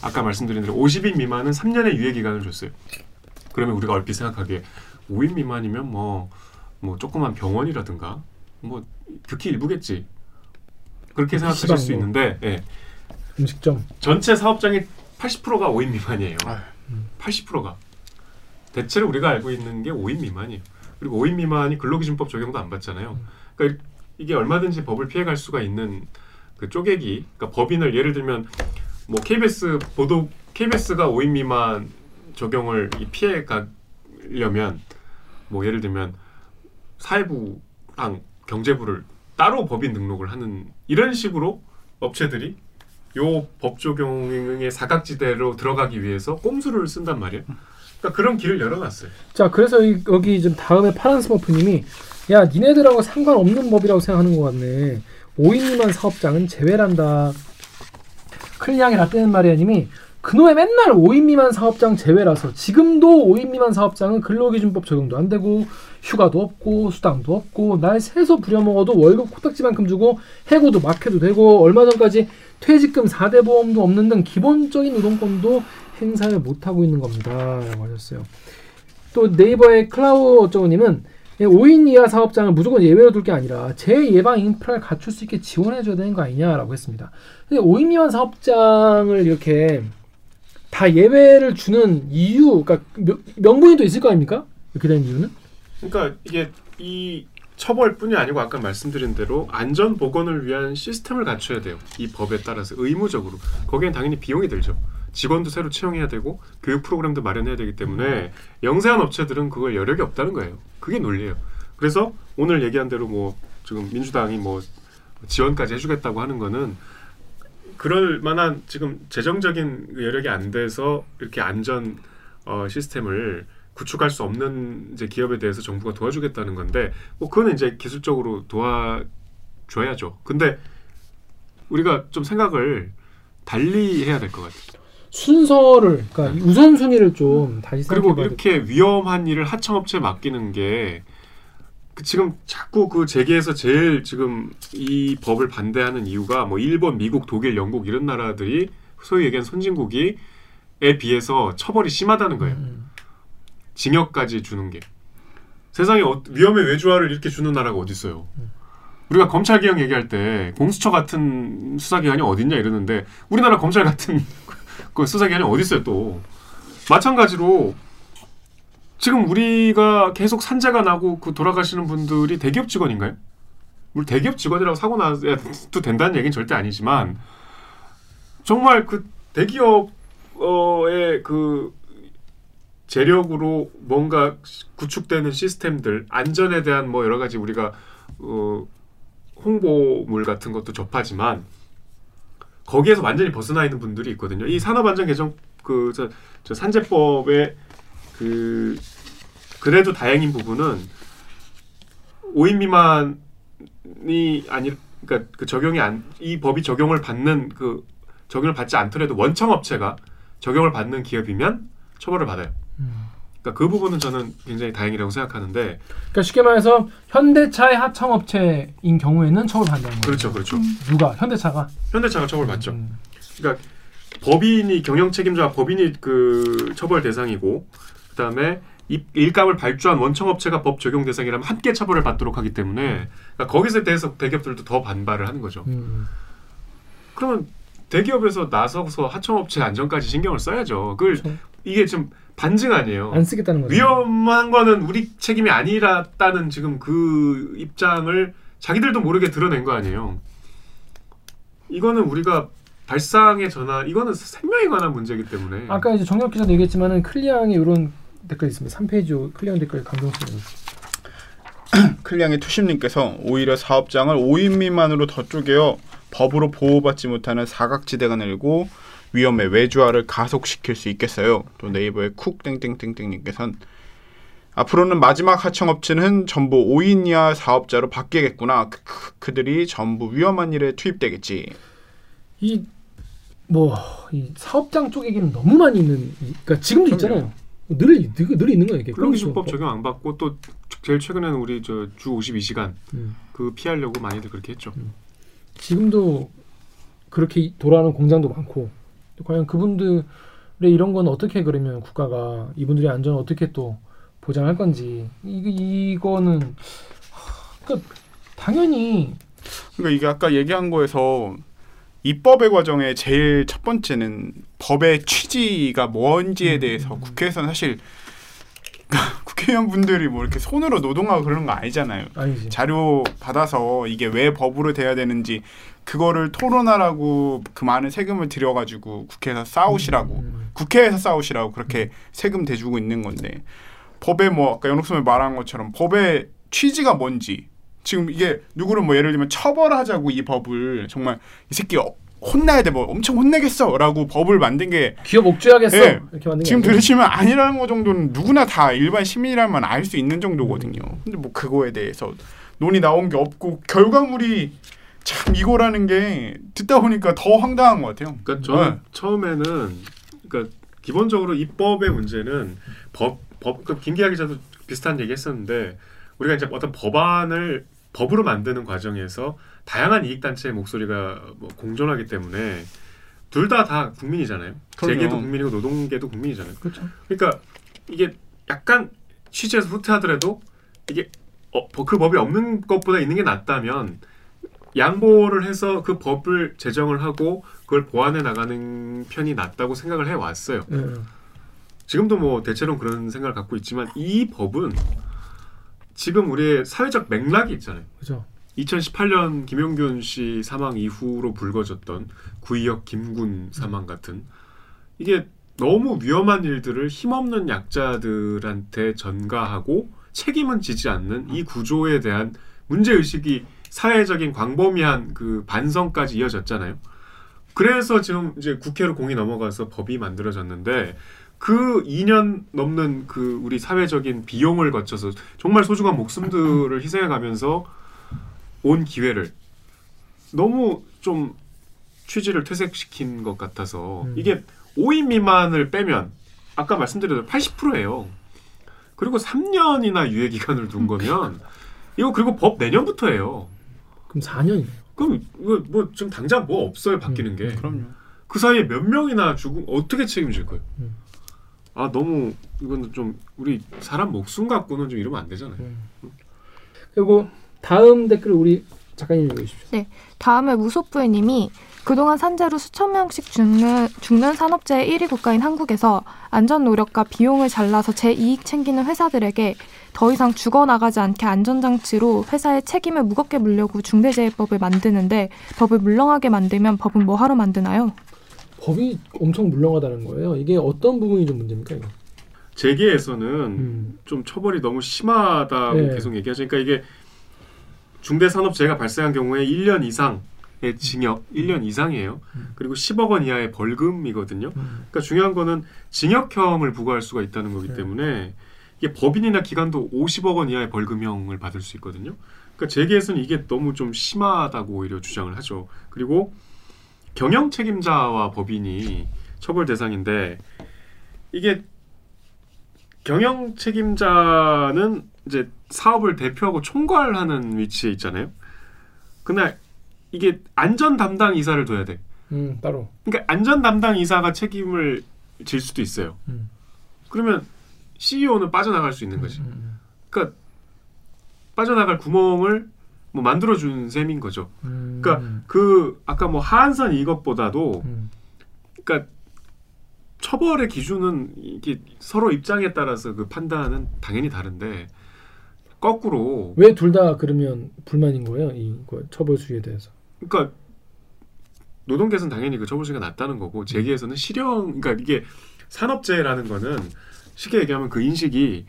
아까 말씀드린 대로 50인 미만은 3년의 유예 기간을 줬어요. 그러면 우리가 얼핏 생각하기에 5인 미만이면 뭐, 뭐 조그만 병원이라든가 뭐 극히 일부겠지. 그렇게 생각하실 시방 수 뭐. 있는데 예. 음식점. 전체 사업장의 80%가 5인 미만이에요. 아유. 80%가. 대체로 우리가 알고 있는 게 5인 미만이에요. 그리고 5인 미만이 근로기준법 적용도 안 받잖아요. 그러니까 이게 얼마든지 법을 피해갈 수가 있는 그 쪼개기. 그러니까 법인을 예를 들면 뭐 KBS 보도 KBS가 5인 미만 적용을 이 피해 가려면 뭐 예를 들면 사회부랑 경제부를 따로 법인 등록을 하는 이런 식으로 업체들이 요 법 적용의 사각지대로 들어가기 위해서 꼼수를 쓴단 말이에요. 그러니까 그런 길을 열어놨어요. 자, 그래서 이- 여기 좀 다음에 파란 스머프님이 야, 니네들하고 상관없는 법이라고 생각하는 것 같네. 5인 미만 사업장은 제외란다. 클리앙의 라떼는 마리아님이 그놈의 맨날 5인 미만 사업장 제외라서 지금도 5인 미만 사업장은 근로기준법 적용도 안 되고 휴가도 없고 수당도 없고 날 새서 부려먹어도 월급 코딱지만큼 주고 해고도 막 해도 되고 얼마 전까지 퇴직금 4대 보험도 없는 등 기본적인 노동권도 행사를 못하고 있는 겁니다. 라고 하셨어요. 또 네이버의 클라우 어쩌고님은 5인 이하 사업장을 무조건 예외로 둘 게 아니라 재예방 인프라를 갖출 수 있게 지원해줘야 되는 거 아니냐라고 했습니다. 근데 5인 미만 사업장을 이렇게 다 예외를 주는 이유, 그러니까 명- 명분이 또 있을 거 아닙니까? 이렇게 된 이유는? 그러니까 이게 이 처벌뿐이 아니고 아까 말씀드린 대로 안전 보건을 위한 시스템을 갖춰야 돼요. 이 법에 따라서 의무적으로 거기엔 당연히 비용이 들죠. 직원도 새로 채용해야 되고 교육 프로그램도 마련해야 되기 때문에 영세한 업체들은 그걸 여력이 없다는 거예요. 그게 논리예요. 그래서 오늘 얘기한 대로 뭐 지금 민주당이 뭐 지원까지 해주겠다고 하는 거는 그럴 만한 지금 재정적인 여력이 안 돼서 이렇게 안전 어, 시스템을 구축할 수 없는 이제 기업에 대해서 정부가 도와주겠다는 건데 뭐 그거는 이제 기술적으로 도와줘야죠. 근데 우리가 좀 생각을 달리 해야 될 것 같아요. 순서를, 그러니까 이 우선순위를 좀 다시 그리고 이렇게 위험한 일을 하청업체에 맡기는 게그 지금 자꾸 그 재계에서 제일 지금 이 법을 반대하는 이유가 뭐 일본, 미국, 독일, 영국 이런 나라들이 소위 얘기한 선진국이에 비해서 처벌이 심하다는 거예요. 음. 징역까지 주는 게 세상에 어, 위험의 외주화를 이렇게 주는 나라가 어디 있어요? 우리가 검찰 개혁 얘기할 때 공수처 같은 수사기관이 어딨냐 이러는데 우리나라 검찰 같은 그 수사기관이 어디 있어요 또 마찬가지로 지금 우리가 계속 산재가 나고 그 돌아가시는 분들이 대기업 직원인가요? 우리 대기업 직원이라고 사고 나도 된다는 얘기는 절대 아니지만 정말 그 대기업의 그 재력으로 뭔가 구축되는 시스템들 안전에 대한 뭐 여러 가지 우리가 어, 홍보물 같은 것도 접하지만 거기에서 완전히 벗어나 있는 분들이 있거든요. 이 산업안전 개정 그저 저 산재법의 그 그래도 다행인 부분은 5인 미만이 아니 그러니까 그 적용이 안 이 법이 적용을 받는 그 적용을 받지 않더라도 원청 업체가 적용을 받는 기업이면 처벌을 받아요. 음. 그러니까 그 부분은 저는 굉장히 다행이라고 생각하는데 그러니까 쉽게 말해서 현대차의 하청 업체인 경우에는 처벌받는다는 거예요. 그렇죠, 그렇죠. 누가? 현대차가? 현대차가 처벌받죠. 음. 그러니까 법인이 경영 책임자 법인이 그 처벌 대상이고 그다음에 이- 일감을 발주한 원청업체가 법 적용 대상이라면 함께 처벌을 받도록 하기 때문에 그러니까 거기서 대해서 대기업들도 더 반발을 하는 거죠. 음. 그러면 대기업에서 나서서 하청업체 안전까지 신경을 써야죠. 그걸 그렇죠. 이게 좀 반증 아니에요. 안 쓰겠다는 거죠. 위험한 거는 우리 책임이 아니라다는 지금 그 입장을 자기들도 모르게 드러낸 거 아니에요. 이거는 우리가 발상의 전환, 이거는 생명에 관한 문제이기 때문에 아까 이제 정혁 기자도 얘기했지만은 클리앙에 이런 댓글이 있습니다. 3페이지 클리앙 댓글 강동수 클리앙의 투심님께서 오히려 사업장을 5인 미만으로 더 쪼개어 법으로 보호받지 못하는 사각지대가 늘고 위험의 외주화를 가속시킬 수 있겠어요. 또 네이버의 쿡 땡땡땡땡님께서는 앞으로는 마지막 하청업체는 전부 5인 이하 사업자로 바뀌겠구나. 그, 그, 그들이 전부 위험한 일에 투입되겠지. 이 뭐 이 사업장 쪽 얘기는 너무 많이 있는 이- 그러니까 지금도. 있잖아요. 늘, 늘, 늘 있는 거예요. 근로기준법. 적용 안 받고 또 제일 최근에는 우리 저 주 52시간 음. 그 피하려고 많이들 그렇게 했죠. 지금도 그렇게 이- 돌아가는 공장도 많고 과연 그분들의 이런 건 어떻게 그러면 국가가 이분들의 안전을 어떻게 또 보장할 건지 이, 이거는 하, 그러니까 당연히 그러니까 이게 아까 얘기한 거에서 입법의 과정에 제일 첫 번째는 법의 취지가 뭔지에 대해서 국회에서는 사실 국회의원분들이 뭐 이렇게 손으로 노동하고 그러는 거 아니잖아요. 아니지. 자료 받아서 이게 왜 법으로 돼야 되는지 그거를 토론하라고 그 많은 세금을 들여가지고 국회에서 싸우시라고 음. 국회에서 싸우시라고 그렇게 세금 대주고 있는 건데 법에 뭐 아까 연옥선이 말한 것처럼 법의 취지가 뭔지 지금 이게 누구를 뭐 예를 들면 처벌하자고 이 법을 정말 이 새끼 어, 혼나야 돼 뭐 엄청 혼내겠어라고 법을 만든 게 기업 옥죄하겠어 예. 이렇게 만든 게 지금 아니고. 들으시면 아니라는 거 정도는 누구나 다 일반 시민이라면 알 수 있는 정도거든요. 근데 뭐 그거에 대해서 논의 나온 게 없고 결과물이 참 이거라는 게 듣다 보니까 더 황당한 것 같아요. 그러니까 저는 네. 처음에는 그러니까 기본적으로 입법의 문제는 법 법 그 김기아 기자도 비슷한 얘기 했었는데 우리가 이제 어떤 법안을 법으로 만드는 과정에서 다양한 이익 단체의 목소리가 뭐 공존하기 때문에 둘 다다 국민이잖아요. 그럼요. 재계도 국민이고 노동계도 국민이잖아요. 그렇죠. 그러니까 이게 약간 취지에서 후퇴하더라도 이게 어, 버- 그 법이 없는 것보다 있는 게 낫다면 양보를 해서 그 법을 제정을 하고 그걸 보완해 나가는 편이 낫다고 생각을 해 왔어요. 예. 지금도 뭐 대체로 그런 생각을 갖고 있지만 이 법은 지금 우리의 사회적 맥락이 있잖아요. 그죠. 2018년 김용균 씨 사망 이후로 불거졌던 구이역 김군 사망 같은 이게 너무 위험한 일들을 힘없는 약자들한테 전가하고 책임은 지지 않는 이 구조에 대한 문제 의식이 사회적인 광범위한 그 반성까지 이어졌잖아요. 그래서 지금 이제 국회로 공이 넘어가서 법이 만들어졌는데 그 2년 넘는 그 우리 사회적인 비용을 거쳐서 정말 소중한 목숨들을 희생해 가면서 온 기회를 너무 좀 취지를 퇴색시킨 것 같아서 음. 이게 5인 미만을 빼면 아까 말씀드린 80%예요. 그리고 3년이나 유예 기간을 둔 거면 이거 그리고 법 내년부터예요. 그럼 4년이네요. 그럼 이거 뭐 지금 당장 뭐 없어요 바뀌는 게. 그럼요. 그 사이에 몇 명이나 죽음 어떻게 책임질 거예요? 음. 아 너무 이건 좀 우리 사람 목숨 갖고는 좀 이러면 안 되잖아요. 그리고 다음 댓글 우리 작가님 읽어주십시오. 다음에 무소부회님이 그동안 산재로 수천 명씩 죽는, 죽는 산업재의 1위 국가인 한국에서 안전 노력과 비용을 잘라서 제 이익 챙기는 회사들에게 더 이상 죽어나가지 않게 안전장치로 회사의 책임을 무겁게 물려고 중대재해법을 만드는데 법을 물렁하게 만들면 법은 뭐하러 만드나요? 법이 엄청 물렁하다는 거예요. 이게 어떤 부분이 좀 문제입니까? 이거? 재계에서는 음. 좀 처벌이 너무 심하다고 네. 계속 얘기하죠. 그러니까 이게 중대산업재해가 발생한 경우에 1년 이상 의 징역, 1년 이상이에요. 그리고 10억 원 이하의 벌금이거든요. 음. 그러니까 중요한 거는 징역형을 부과할 수가 있다는 거기 네. 때문에 이게 법인이나 기관도 50억 원 이하의 벌금형을 받을 수 있거든요. 그러니까 재계에서는 이게 너무 좀 심하다고 오히려 주장을 하죠. 그리고 경영 책임자와 법인이 처벌 대상인데 이게 경영 책임자는 이제 사업을 대표하고 총괄하는 위치에 있잖아요. 그날 이게 안전 담당 이사를 둬야 돼. 음, 따로. 그러니까 안전 담당 이사가 책임을 질 수도 있어요. 음. 그러면 CEO는 빠져나갈 수 있는 거지. 음, 그러니까 빠져나갈 구멍을 뭐 만들어 준 셈인 거죠. 음. 그러니까 그 아까 뭐 하한선 이것보다도 음. 그러니까 처벌의 기준은 이게 서로 입장에 따라서 그 판단은 당연히 다른데 거꾸로 왜 둘 다 그러면 불만인 거예요? 이 거, 처벌 수위에 대해서. 그러니까 노동계에서는 당연히 그 처벌 수위가 낮다는 거고 재계에서는 실형 그러니까 이게 산업재해라는 거는 쉽게 얘기하면 그 인식이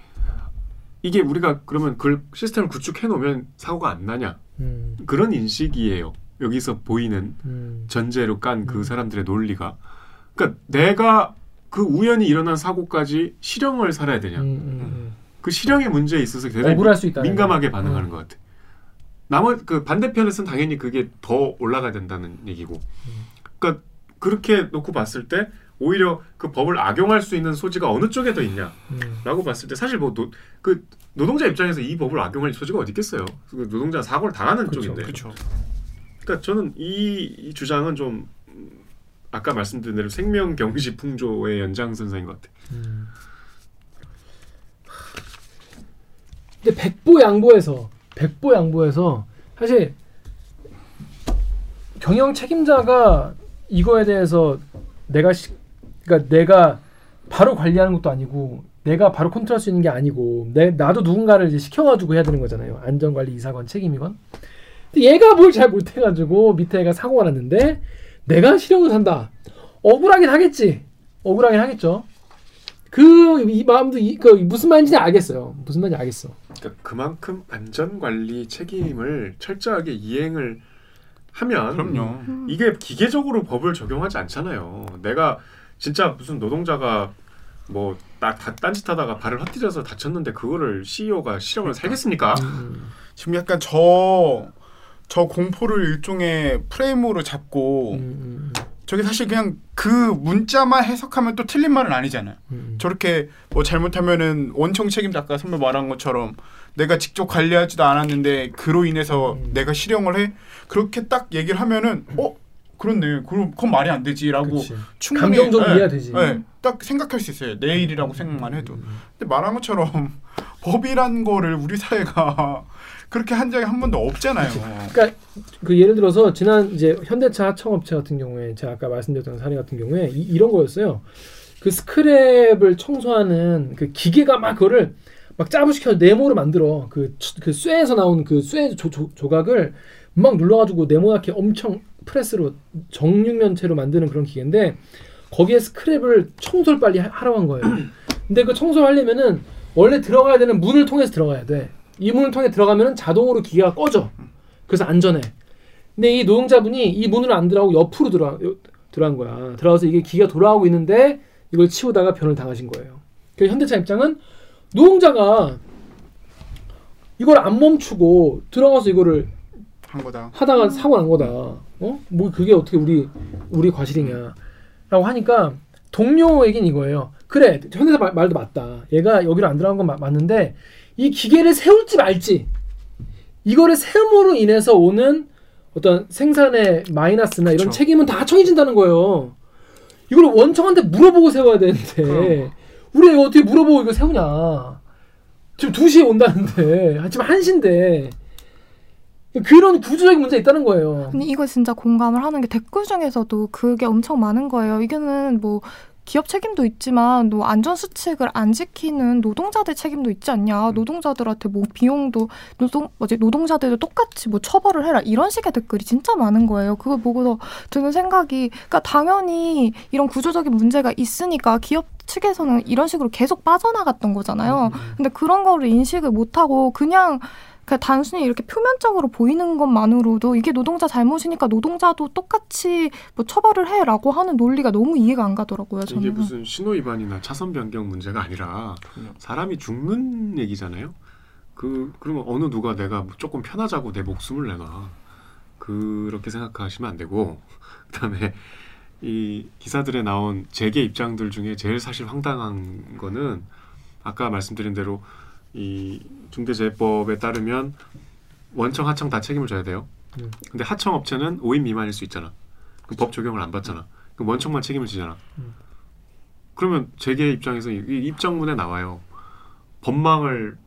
이게 우리가 그러면 그 시스템을 구축해 놓으면 사고가 안 나냐 음. 그런 인식이에요. 여기서 보이는 음. 전제로 깐그 음. 사람들의 논리가 그러니까 내가 그 우연히 일어난 사고까지 실형을 살아야 되냐 음, 음, 그 실형의 문제에 있어서 대단히. 민감하게 반응하는 음. 것 같아. 나머 그 반대편에서는 당연히 그게 더 올라가야 된다는 얘기고. 그러니까 그렇게 놓고 봤을 때 오히려 그 법을 악용할 수 있는 소지가 어느 쪽에 더 있냐라고 음. 봤을 때 사실 뭐 그 노동자 입장에서 이 법을 악용할 소지가 어디 있겠어요. 그 노동자 사고를 당하는 그렇죠. 쪽인데. 그렇죠. 그러니까 저는 이, 이 주장은 좀 음, 아까 말씀드린 대로 생명 경시 풍조의 연장선상인 것 같아. 음. 근데 백보 양보해서 백보 양보해서 사실 경영 책임자가 이거에 대해서 내가 시, 그러니까 내가 바로 관리하는 것도 아니고 내가 바로 컨트롤할 수 있는 게 아니고 내 나도 누군가를 이제 시켜가지고 해야 되는 거잖아요. 안전관리 이사건 책임이건. 근데 얘가 뭘 잘 못해가지고 밑에 애가 사고가 났는데 내가 실형을 산다. 억울하긴 하겠지. 억울하긴 하겠죠. 그 이 마음도 이, 그 무슨 말인지 알겠어요. 무슨 말인지 알겠어. 그러니까 그만큼 안전 관리 책임을 철저하게 이행을 하면 그럼요. 이게 기계적으로 법을 적용하지 않잖아요. 내가 진짜 무슨 노동자가 뭐 나, 다, 딴짓하다가 발을 헛디뎌서 다쳤는데 그거를 CEO가 실형을 살겠습니까? 음. 지금 약간 저, 저 공포를 일종의 프레임으로 잡고 음, 저게 사실 그냥 그 문자만 해석하면 또 틀린 말은 아니잖아요. 음, 저렇게 뭐 잘못하면은 원청 책임자 아까 선배 말한 것처럼 내가 직접 관리하지도 않았는데 그로 인해서 음. 내가 실형을 해 그렇게 딱 얘기를 하면은 어 그렇네 그럼 그건 말이 안 되지라고 그치. 충분히 감정적으로 예, 이해가 되지. 예, 딱 생각할 수 있어요 내 일이라고 생각만 해도 근데 말한 것처럼 법이란 거를 우리 사회가 그렇게 한 적이 한 번도 없잖아요. 그러니까 그 예를 들어서 지난 이제 현대차 하청업체 같은 경우에 제가 아까 말씀드렸던 사례 같은 경우에 이, 런 거였어요. 그 스크랩을 청소하는 그 기계가 막 그거를 막 짜부시켜서 네모로 만들어 그, 그 쇠에서 나온 그 쇠 조각을 막 눌러가지고 네모나게 엄청 프레스로 정육면체로 만드는 그런 기계인데 거기에 스크랩을 청소를 빨리 하- 하라고 한 거예요. 근데 그 청소를 하려면은 원래 들어가야 되는 문을 통해서 들어가야 돼. 이 문을 통해 들어가면은 자동으로 기계가 꺼져. 그래서 안전해. 근데 이 노동자분이 이 문을 안 들어가고 옆으로 들어 들어간 거야. 들어가서 이게 기계가 돌아가고 있는데 이걸 치우다가 변을 당하신 거예요. 그 현대차 입장은 노동자가 이걸 안 멈추고 들어가서 이거를 한 거다. 하다가 사고 난 거다. 어? 뭐 그게 어떻게 우리 우리 과실이냐라고 하니까 동료 얘기는 이거예요. 그래 현대사 말, 말도 맞다. 얘가 여기로 안 들어간 건 마- 맞는데 이 기계를 세울지 말지 이거를 세움으로 인해서 오는 어떤 생산의 마이너스나 이런 그쵸. 책임은 다 청해진다는 거예요. 이걸 원청한테 물어보고 세워야 되는데 우리 애가 어떻게 물어보고 이거 세우냐? 지금 2시에 온다는데 지금 1시인데 그런 구조적인 문제 있다는 거예요. 근데 이거 진짜 공감을 하는 게 댓글 중에서도 그게 엄청 많은 거예요. 이거는 뭐 기업 책임도 있지만 뭐 안전 수칙을 안 지키는 노동자들 책임도 있지 않냐. 노동자들한테 뭐 비용도 노동 뭐지 노동자들도 똑같이 뭐 처벌을 해라 이런 식의 댓글이 진짜 많은 거예요. 그걸 보고서 드는 생각이 그러니까 당연히 이런 구조적인 문제가 있으니까 기업 측에서는 이런 식으로 계속 빠져나갔던 거잖아요. 근데 그런 거를 인식을 못 하고 그냥 그냥 단순히 이렇게 표면적으로 보이는 것만으로도 이게 노동자 잘못이니까 노동자도 똑같이 뭐 처벌을 해라고 하는 논리가 너무 이해가 안 가더라고요. 저는. 이게 무슨 신호 위반이나 차선 변경 문제가 아니라 사람이 죽는 얘기잖아요. 그 그러면 어느 누가 내가 조금 편하자고 내 목숨을 내놔 그렇게 생각하시면 안 되고 그다음에 이 기사들에 나온 재계 입장들 중에 제일 사실 황당한 거는 아까 말씀드린 대로 이 중대재해법에 따르면 원청 하청 다 책임을 져야 돼요. 음. 근데 하청 업체는 5인 미만일 수 있잖아. 그 법 적용을 안 받잖아. 그 원청만 책임을 지잖아. 음. 그러면 재계 입장에서 이 이 입장문에 나와요. 법망을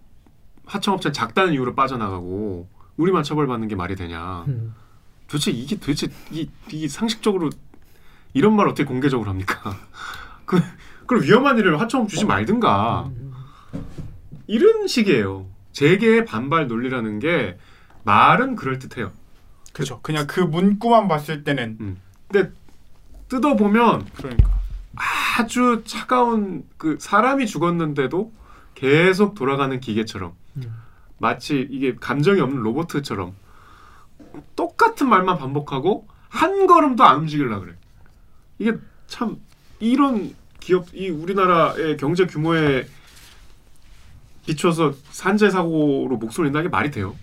하청업체 작다는 이유로 빠져나가고 우리만 처벌받는 게 말이 되냐. 음. 도대체 이게 도대체 이, 이 상식적으로 이런 말 어떻게 공개적으로 합니까? 그 그럼 위험한 일을 하청업 주지 말든가. 이런 식이에요. 재계의 반발 논리라는 게 말은 그럴 듯해요. 그렇죠. 그냥 그 문구만 봤을 때는 근데 뜯어 보면 그러니까 아주 차가운 그 사람이 죽었는데도 계속 돌아가는 기계처럼 음. 마치 이게 감정이 없는 로봇처럼 똑같은 말만 반복하고 한 걸음도 안 움직이려 그래. 이게 참 이런 기업 이 우리나라의 경제 규모의 비춰서 산재 사고로 목소리 낸다는 게 말이 돼요?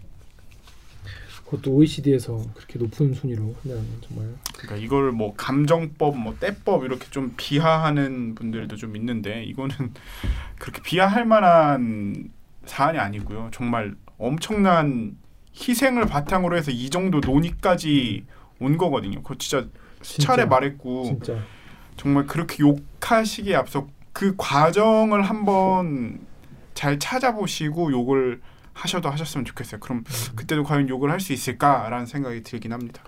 그것도 OECD에서 그렇게 높은 순위로 한다는 건 정말 그러니까 이걸 뭐 감정법, 뭐 때법 이렇게 좀 비하하는 분들도 좀 있는데 이거는 그렇게 비하할 만한 사안이 아니고요. 정말 엄청난 희생을 바탕으로 해서 이 정도 논의까지 온 거거든요. 그거 진짜 수차례 진짜, 말했고 진짜 정말 그렇게 욕하시기에 앞서 그 과정을 한번 잘 찾아보시고 욕을 하셔도 하셨으면 좋겠어요. 그럼 그때도 과연 욕을 할 수 있을까라는 생각이 들긴 합니다.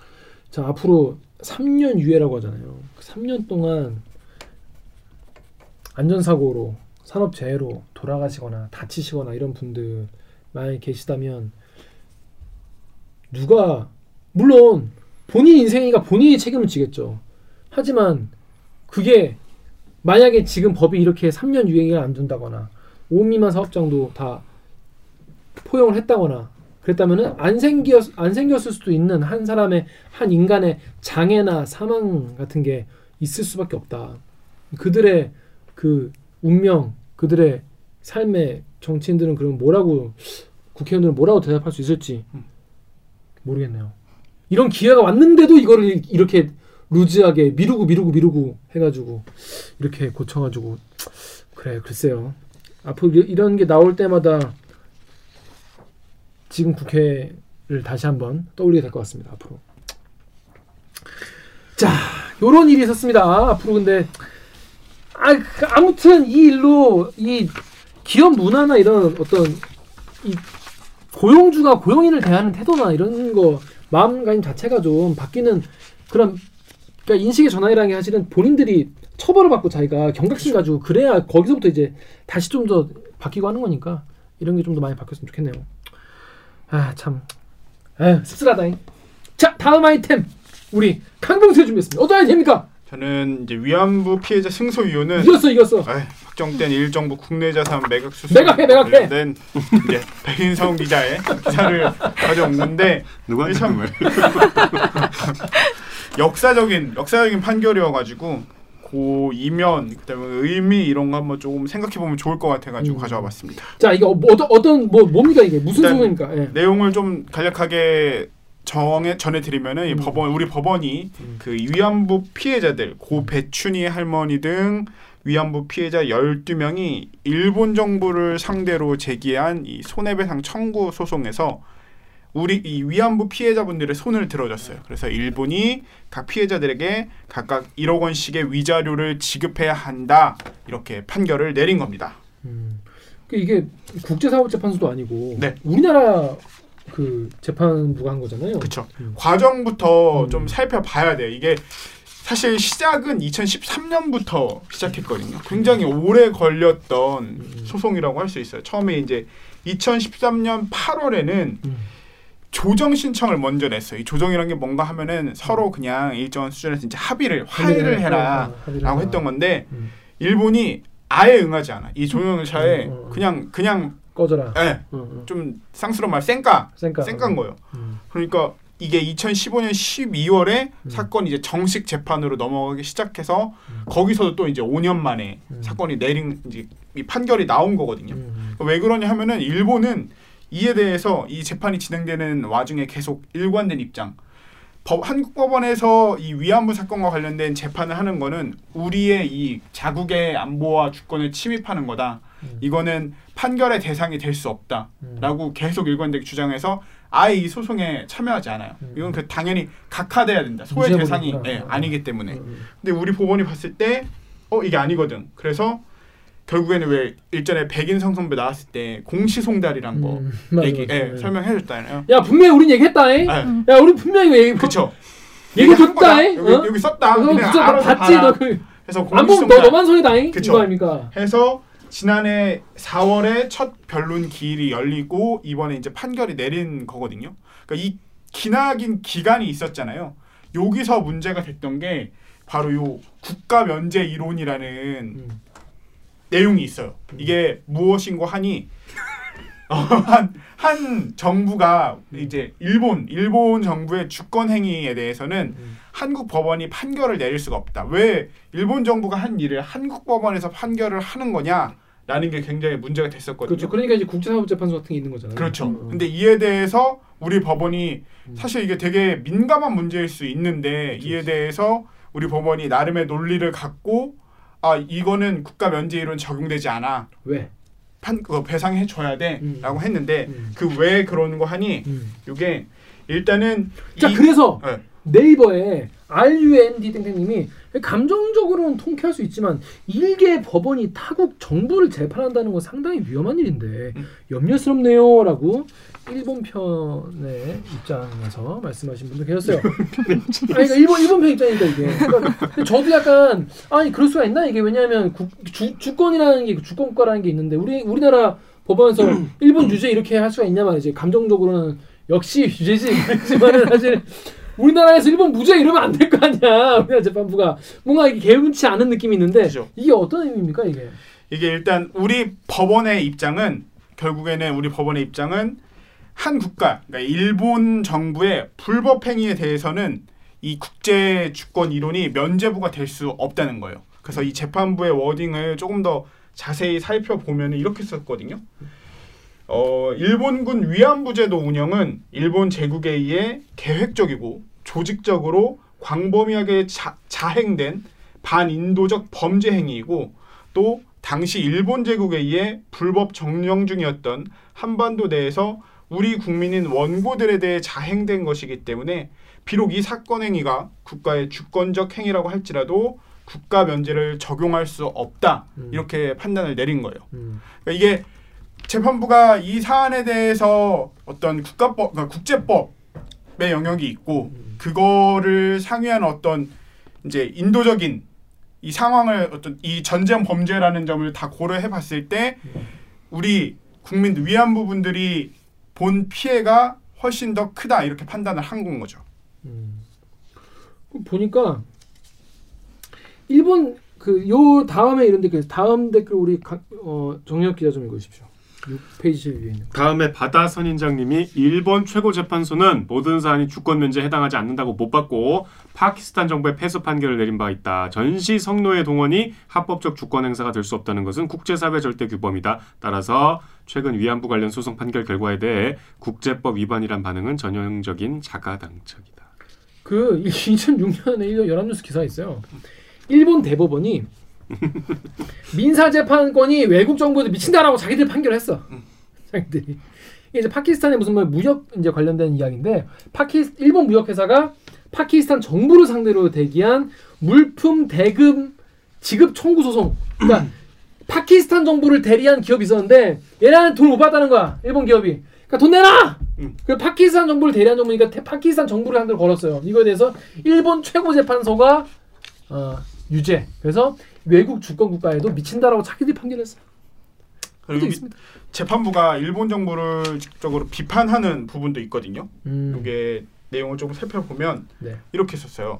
자 앞으로 3년 유예라고 하잖아요. 그 3년 동안 안전사고로 산업재해로 돌아가시거나 다치시거나 이런 분들 만약에 계시다면 누가 물론 본인 인생이니까 본인이 책임을 지겠죠. 하지만 그게 만약에 지금 법이 이렇게 3년 유예를 안 둔다거나 5 미만 사업장도 다 포용을 했다거나 그랬다면은 안 생겼 안 생겼을 수도 있는 한 사람의 한 인간의 장애나 사망 같은 게 있을 수밖에 없다. 그들의 그 운명, 그들의 삶의 정치인들은 그럼 뭐라고 국회의원들은 뭐라고 대답할 수 있을지 모르겠네요. 이런 기회가 왔는데도 이거를 이렇게 루즈하게 미루고 미루고 미루고 해가지고 이렇게 고쳐가지고 그래 글쎄요. 앞으로 이- 이런 게 나올 때마다 지금 국회를 다시 한번 떠올리게 될 것 같습니다. 앞으로. 자, 요런 일이 있었습니다. 앞으로 근데 아, 그 아무튼 이 일로 이 기업 문화나 이런 어떤 이 고용주가 고용인을 대하는 태도나 이런 거 마음가짐 자체가 좀 바뀌는 그런 그러니까 인식의 전환이라는 게 사실은 본인들이 처벌을 받고 자기가 경각심 가지고 그래야 거기서부터 이제 다시 좀 더 바뀌고 하는 거니까 이런 게 좀 더 많이 바뀌었으면 좋겠네요. 아 참, 아 씁쓸하다잉. 자 다음 아이템 우리 강병수에 준비했습니다. 어떤 아이템입니까? 저는 이제 위안부 피해자 승소 이유는 이겼어 이겼어. 에이, 확정된 일정부 국내 자산 매각 수수 매각해, 매각해. 관련된 이제 백인성 기자의 기사를 가져왔는데 누구한테 참-? 역사적인 역사적인 판결이어가지고 고 이면 그다음에 의미 이런 거 한번 조금 생각해 보면 좋을 것 같아가지고 음. 가져와봤습니다. 자 이거 뭐, 어떤 어떤 뭐 뭡니까 이게 무슨 일단 소송입니까? 예. 내용을 좀 간략하게 정해 전해드리면은 이 음. 법원 우리 법원이 음. 그 위안부 피해자들 고 배춘희 할머니 등 위안부 피해자 12명이 일본 정부를 상대로 제기한 이 손해배상 청구 소송에서 우리 이 위안부 피해자분들의 손을 들어줬어요. 그래서 일본이 각 피해자들에게 각각 1억 원씩의 위자료를 지급해야 한다 이렇게 판결을 내린 겁니다. 음. 그 이게 국제사법재판소도 아니고 네. 우리나라 그 재판부가 한 거잖아요. 그렇죠. 음. 과정부터 음. 좀 살펴봐야 돼요. 이게 사실 시작은 2013년부터 시작했거든요. 굉장히 오래 걸렸던 음. 소송이라고 할 수 있어요. 처음에 이제 2013년 8월에는 음. 조정 신청을 먼저 냈어요. 이 조정이란 게 뭔가 하면은 서로 그냥 일정 수준에서 이제 합의를 화해를 해- 해라라고 어, 해라. 했던 건데 음. 일본이 아예 응하지 않아. 이 조정차에 음, 음, 음. 그냥 그냥 꺼져라. 예, 어, 어. 좀 쌍스러운 말 쌩까 쌩까. 쌩깐 거예요. 음. 그러니까 이게 2015년 12월에 음. 사건이 이제 정식 재판으로 넘어가기 시작해서 음. 거기서도 또 이제 5년 만에 음. 사건이 내린 이제 이 판결이 나온 거거든요. 음. 왜 그러냐 하면은 일본은 이에 대해서 이 재판이 진행되는 와중에 계속 일관된 입장. 법, 한국 법원에서 이 위안부 사건과 관련된 재판을 하는 거는 우리의 이 자국의 안보와 주권을 침입하는 거다. 음. 이거는 판결의 대상이 될 수 없다. 음. 라고 계속 일관되게 주장해서 아예 이 소송에 참여하지 않아요. 음. 이건 그 당연히 각하돼야 된다. 소의 무죄 대상이. 예, 어. 아니기 때문에. 음. 근데 우리 법원이 봤을 때 어 이게 아니거든. 그래서 결국에는 왜 일전에 백인 성 선배 나왔을 때 공시송달이란 거 음. 맞아, 얘기 맞아. 예, 예. 설명해줬잖아요. 야 분명히 우린 얘기했다. 잉? 예. 야 우리 분명히 얘기 그쵸. 얘기 줬다. 잉? 여기, 어? 여기 썼다. 너 그냥 너 알아서 봤지 봐라. 너 그 해서 안 보면 너 너만 손이다 잉 그쵸. 이거 아닙니까? 해서 지난해 4월에 첫 변론 기일이 열리고 이번에 이제 판결이 내린 거거든요. 그러니까 이 기나긴 기간이 있었잖아요. 여기서 문제가 됐던 게 바로 요 국가 면제 이론이라는 음. 내용이 있어요. 이게 무엇인고 하니 어, 한, 한 정부가 이제 일본 일본 정부의 주권 행위에 대해서는 음. 한국 법원이 판결을 내릴 수가 없다. 왜 일본 정부가 한 일을 한국 법원에서 판결을 하는 라는 게 굉장히 문제가 됐었거든요. 그렇죠. 그러니까 이제 국제사법재판소 같은 게 있는 거잖아요. 그렇죠. 어. 근데 이에 대해서 우리 법원이 음. 사실 이게 되게 민감한 문제일 수 있는데 이에 대해서 우리 법원이 나름의 논리를 갖고 아 이거는 국가 면제 이론 적용되지 않아 왜? 판 그거 배상해 줘야 돼라고 음. 했는데 음. 그왜 그러는 거 하니 음. 이게 일단은 자 이- 그래서 네. 네이버에 RUND 땡땡님이 감정적으로는 통쾌할 수 있지만 일개 법원이 타국 정부를 재판한다는 건 상당히 위험한 일인데 음. 염려스럽네요라고 일본 편의 입장에서 말씀하신 분도 계셨어요. 아니 그러니까 일본 일본 편 입장이니까 이게. 그러니까 저도 약간 아니 그럴 수가 있나 이게 왜냐하면 국, 주, 주권이라는 게 주권국가라는 게 있는데 우리 우리나라 법원에서 일본 유죄 이렇게 할 수가 있냐 말이지. 감정적으로는 역시 유죄지 그렇지만은 사실 우리나라에서 일본 무죄 이러면 안 될 거 아니야. 우리나라 재판부가 뭔가 이게 개운치 않은 느낌이 있는데 그죠. 이게 어떤 의미입니까 이게? 이게 일단 우리 법원의 입장은 결국에는 우리 법원의 입장은 한 국가, 그러니까 일본 정부의 불법 행위에 대해서는 이 국제 주권 이론이 면제부가 될 수 없다는 거예요. 그래서 이 재판부의 워딩을 조금 더 자세히 살펴보면 이렇게 썼거든요. 어, 일본군 위안부 제도 운영은 일본 제국에 의해 계획적이고 조직적으로 광범위하게 자, 자행된 반인도적 범죄 행위이고 또 당시 일본 제국에 의해 불법 정령 중이었던 한반도 내에서 우리 국민인 원고들에 대해 자행된 것이기 때문에 비록 이 사건 행위가 국가의 주권적 행위라고 할지라도 국가 면제를 적용할 수 없다 음. 이렇게 판단을 내린 거예요. 음. 그러니까 이게 재판부가 이 사안에 대해서 어떤 국가법, 그러니까 국제법의 영역이 있고 그거를 상회한 어떤 이제 인도적인 이 상황을 어떤 이 전쟁 범죄라는 점을 다 고려해 봤을 때 우리 국민 위안부 분들이 본 피해가 훨씬 더 크다 이렇게 판단을 한 건 거죠. 음. 보니까 일본 그 요 다음에 이런 댓글 다음 댓글 우리 가, 어, 정혁 기자 좀 읽어주십시오. 6페이지 위에 있는. 거. 다음에 바다 선인장님이 일본 최고 재판소는 모든 사안이 주권 면제에 해당하지 않는다고 못 받고 파키스탄 정부의 패소 판결을 내린 바 있다. 전시 성노예 동원이 합법적 주권 행사가 될 수 없다는 것은 국제사회 절대 규범이다. 따라서 최근 위안부 관련 소송 판결 결과에 대해 국제법 위반이란 반응은 전형적인 자가당착이다. 그 2006년에 일본 연합뉴스 기사 있어요. 일본 대법원이 민사 재판권이 외국 정부에도 미친다라고 자기들 판결했어. 자기들이 이게 이제 파키스탄의 무슨 뭐 무역 이제 관련된 이야기인데 파키 일본 무역 회사가 파키스탄 정부를 상대로 대기한 물품 대금 지급 청구 소송. 그러니까 파키스탄 정부를 대리한 기업이 있었는데 얘네는 돈못 받았다는 거야. 일본 기업이. 그러니까 돈 내놔. 음. 그 파키스탄 정부를 대리한 정부니까 태- 파키스탄 정부를 상대로 걸었어요. 이거에 대해서 일본 최고 재판소가 어, 유죄. 그래서 외국 주권 국가에도 미친다라고 자기들이 판결했어요. 그리고. 재판부가 일본 정부를 직접적으로 비판하는 부분도 있거든요. 음, 이게 내용을 조금 살펴보면 네. 이렇게 썼어요.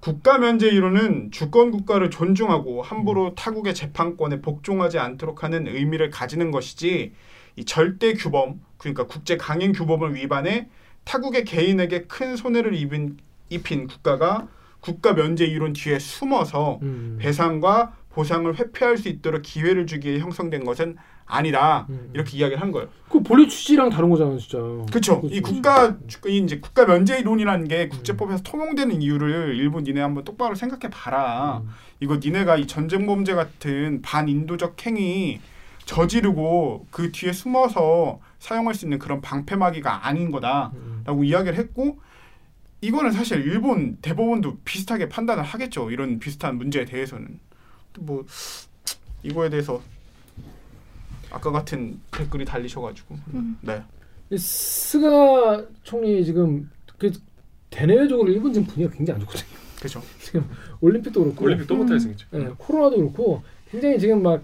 국가 면제 이론은 주권 국가를 존중하고 함부로 타국의 재판권에 복종하지 않도록 하는 의미를 가지는 것이지 이 절대 규범 그러니까 국제 강행 규범을 위반해 타국의 개인에게 큰 손해를 입은 입힌 국가가 국가 면제 이론 뒤에 숨어서 음. 배상과 보상을 회피할 수 있도록 기회를 주기 위해 형성된 것은 아니다 음. 이렇게 이야기를 한 거예요. 그 본래 취지랑 다른 거잖아요, 진짜. 그렇죠. 이. 국가 주- 이 이제 국가 면제 이론이라는 게 국제법에서 통용되는 이유를 일본 니네 한번 똑바로 생각해 봐라. 음. 이거 니네가 이 전쟁 범죄 같은 반인도적 행위 저지르고 그 뒤에 숨어서 사용할 수 있는 그런 방패막이가 아닌 거다라고 음. 이야기를 했고 이거는 사실 일본 대법원도 비슷하게 판단을 하겠죠. 이런 비슷한 문제에 대해서는 또뭐 이거에 대해서 아까 같은 댓글이 달리셔가지고 네. 이 스가 총리 지금 그 대내외적으로 일본 지금 분위기가 굉장히 안 좋거든요. 그렇죠. 지금 올림픽도 그렇고, 올림픽 또 못할 생겼죠. 예, 코로나도 그렇고 굉장히 지금 막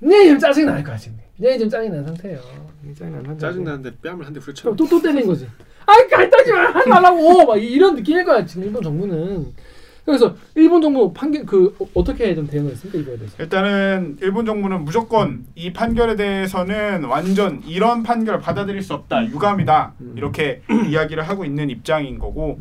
굉장히 지금 짜증 날 거야 지금. 굉장히 지금 짜증 난 상태예요. 짜증 난 상태. 짜증 나는데 뺨을 한 대 후려쳐. 또또 때리는 거지. 아이 갈다지 말라고 막 이런 느낌일 거야 지금 일본 정부는. 그래서 일본 정부 판결 그 어, 어떻게 좀 대응했습니까 이거에 대해서? 일단은 일본 정부는 무조건 이 판결에 대해서는 완전 이런 판결을 받아들일 수 없다 유감이다 이렇게 이야기를 하고 있는 입장인 거고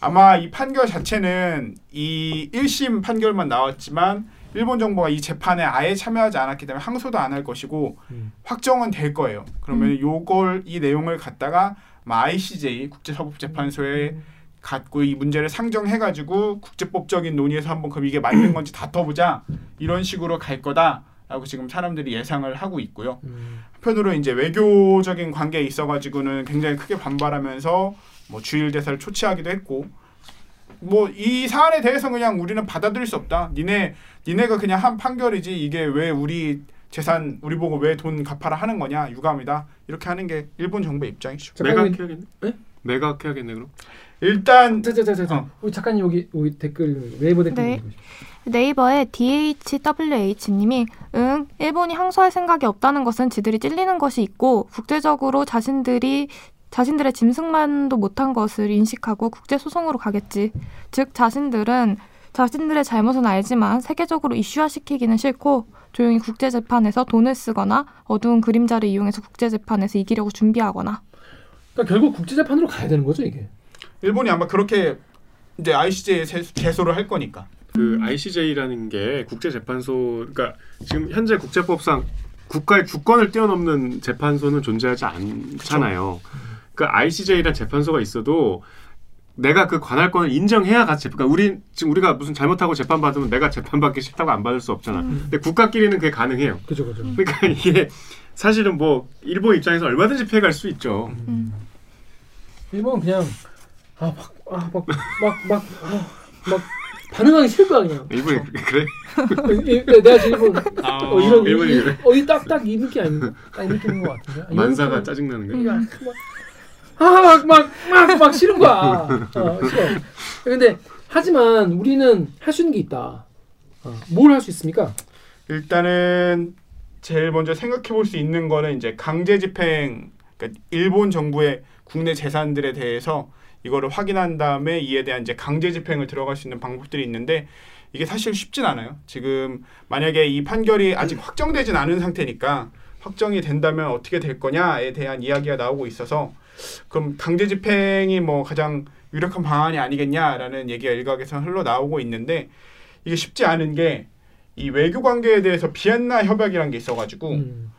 아마 이 판결 자체는 이 1심 판결만 나왔지만 일본 정부가 이 재판에 아예 참여하지 않았기 때문에 항소도 안 할 것이고 음. 확정은 될 거예요. 그러면 요걸 이 내용을 갖다가 ICJ 국제사법재판소에 갖고 이 문제를 상정해가지고 국제법적인 논의에서 한번 그럼 이게 맞는 건지 다퉈보자 이런 식으로 갈 거다라고 지금 사람들이 예상을 하고 있고요. 음. 한편으로 이제 외교적인 관계에 있어가지고는 굉장히 크게 반발하면서 뭐 주일 대사를 초치하기도 했고 뭐 이 사안에 대해서 그냥 우리는 받아들일 수 없다. 니네 니네가 그냥 한 판결이지 이게 왜 우리 재산 우리 보고 왜 돈 갚아라 하는 거냐 유감이다 이렇게 하는 게 일본 정부의 입장이죠. 작가님, 매각해야겠네. 네? 매각해야겠네 그럼. 일단 자자자자 어. 우리 작가님 여기 여기 댓글 네이버 댓글 네. 네이버에 DHWH님이 응 일본이 항소할 생각이 없다는 것은 지들이 찔리는 것이 있고 국제적으로 자신들이 자신들의 짐승만도 못한 것을 인식하고 국제 소송으로 가겠지. 즉 자신들은 자신들의 잘못은 알지만 세계적으로 이슈화시키기는 싫고 조용히 국제 재판에서 돈을 쓰거나 어두운 그림자를 이용해서 국제 재판에서 이기려고 준비하거나 그러니까 결국 국제재판으로 가야 되는 거죠 이게. 일본이 아마 그렇게 이제 ICJ에 제소를 할 거니까. 그 ICJ라는 게 국제재판소 그러니까 지금 현재 국제법상 국가의 주권을 뛰어넘는 재판소는 존재하지 않잖아요. 그러니까 ICJ란 재판소가 있어도 내가 그 관할권을 인정해야 같이. 그러니까 우리 지금 우리가 무슨 잘못하고 재판 받으면 내가 재판 받기 싫다고 안 받을 수 없잖아. 근데 국가끼리는 그게 가능해요. 그죠 그죠. 그러니까 이게 사실은 뭐 일본 입장에서 얼마든지 피해갈 수 있죠. 일본은 그냥 아막아막막막막 반응하기 싫을 거야 그냥. 일본이 그래? 이- 이- 내가 지금 일본 아, 어, 이런 일본이 이- 그래? 어이 딱딱 이 느낌 아닌가? 딱이 느낌인 것 같은데. 아, 만사가 이런 짜증 나는 거는 거야. 그냥 아막 막 막 막 싫은 거야. 어. 근데 하지만 우리는 할 수 있는 게 있다. 어, 뭘할 수 있습니까? 일단은 제일 먼저 생각해 볼 수 있는 거는 이제 강제 집행 그러니까 일본 정부의 국내 재산들에 대해서 이거를 확인한 다음에 이에 대한 이제 강제 집행을 들어갈 수 있는 방법들이 있는데 이게 사실 쉽진 않아요. 지금 만약에 이 판결이 아직 확정되진 않은 상태니까 확정이 된다면 어떻게 될 거냐에 대한 이야기가 나오고 있어서 그럼 강제 집행이 뭐 가장 유력한 방안이 아니겠냐라는 얘기가 일각에서 흘러 나오고 있는데 이게 쉽지 않은 게 이 외교 관계에 대해서 비엔나 협약이라는 게 있어가지고 음.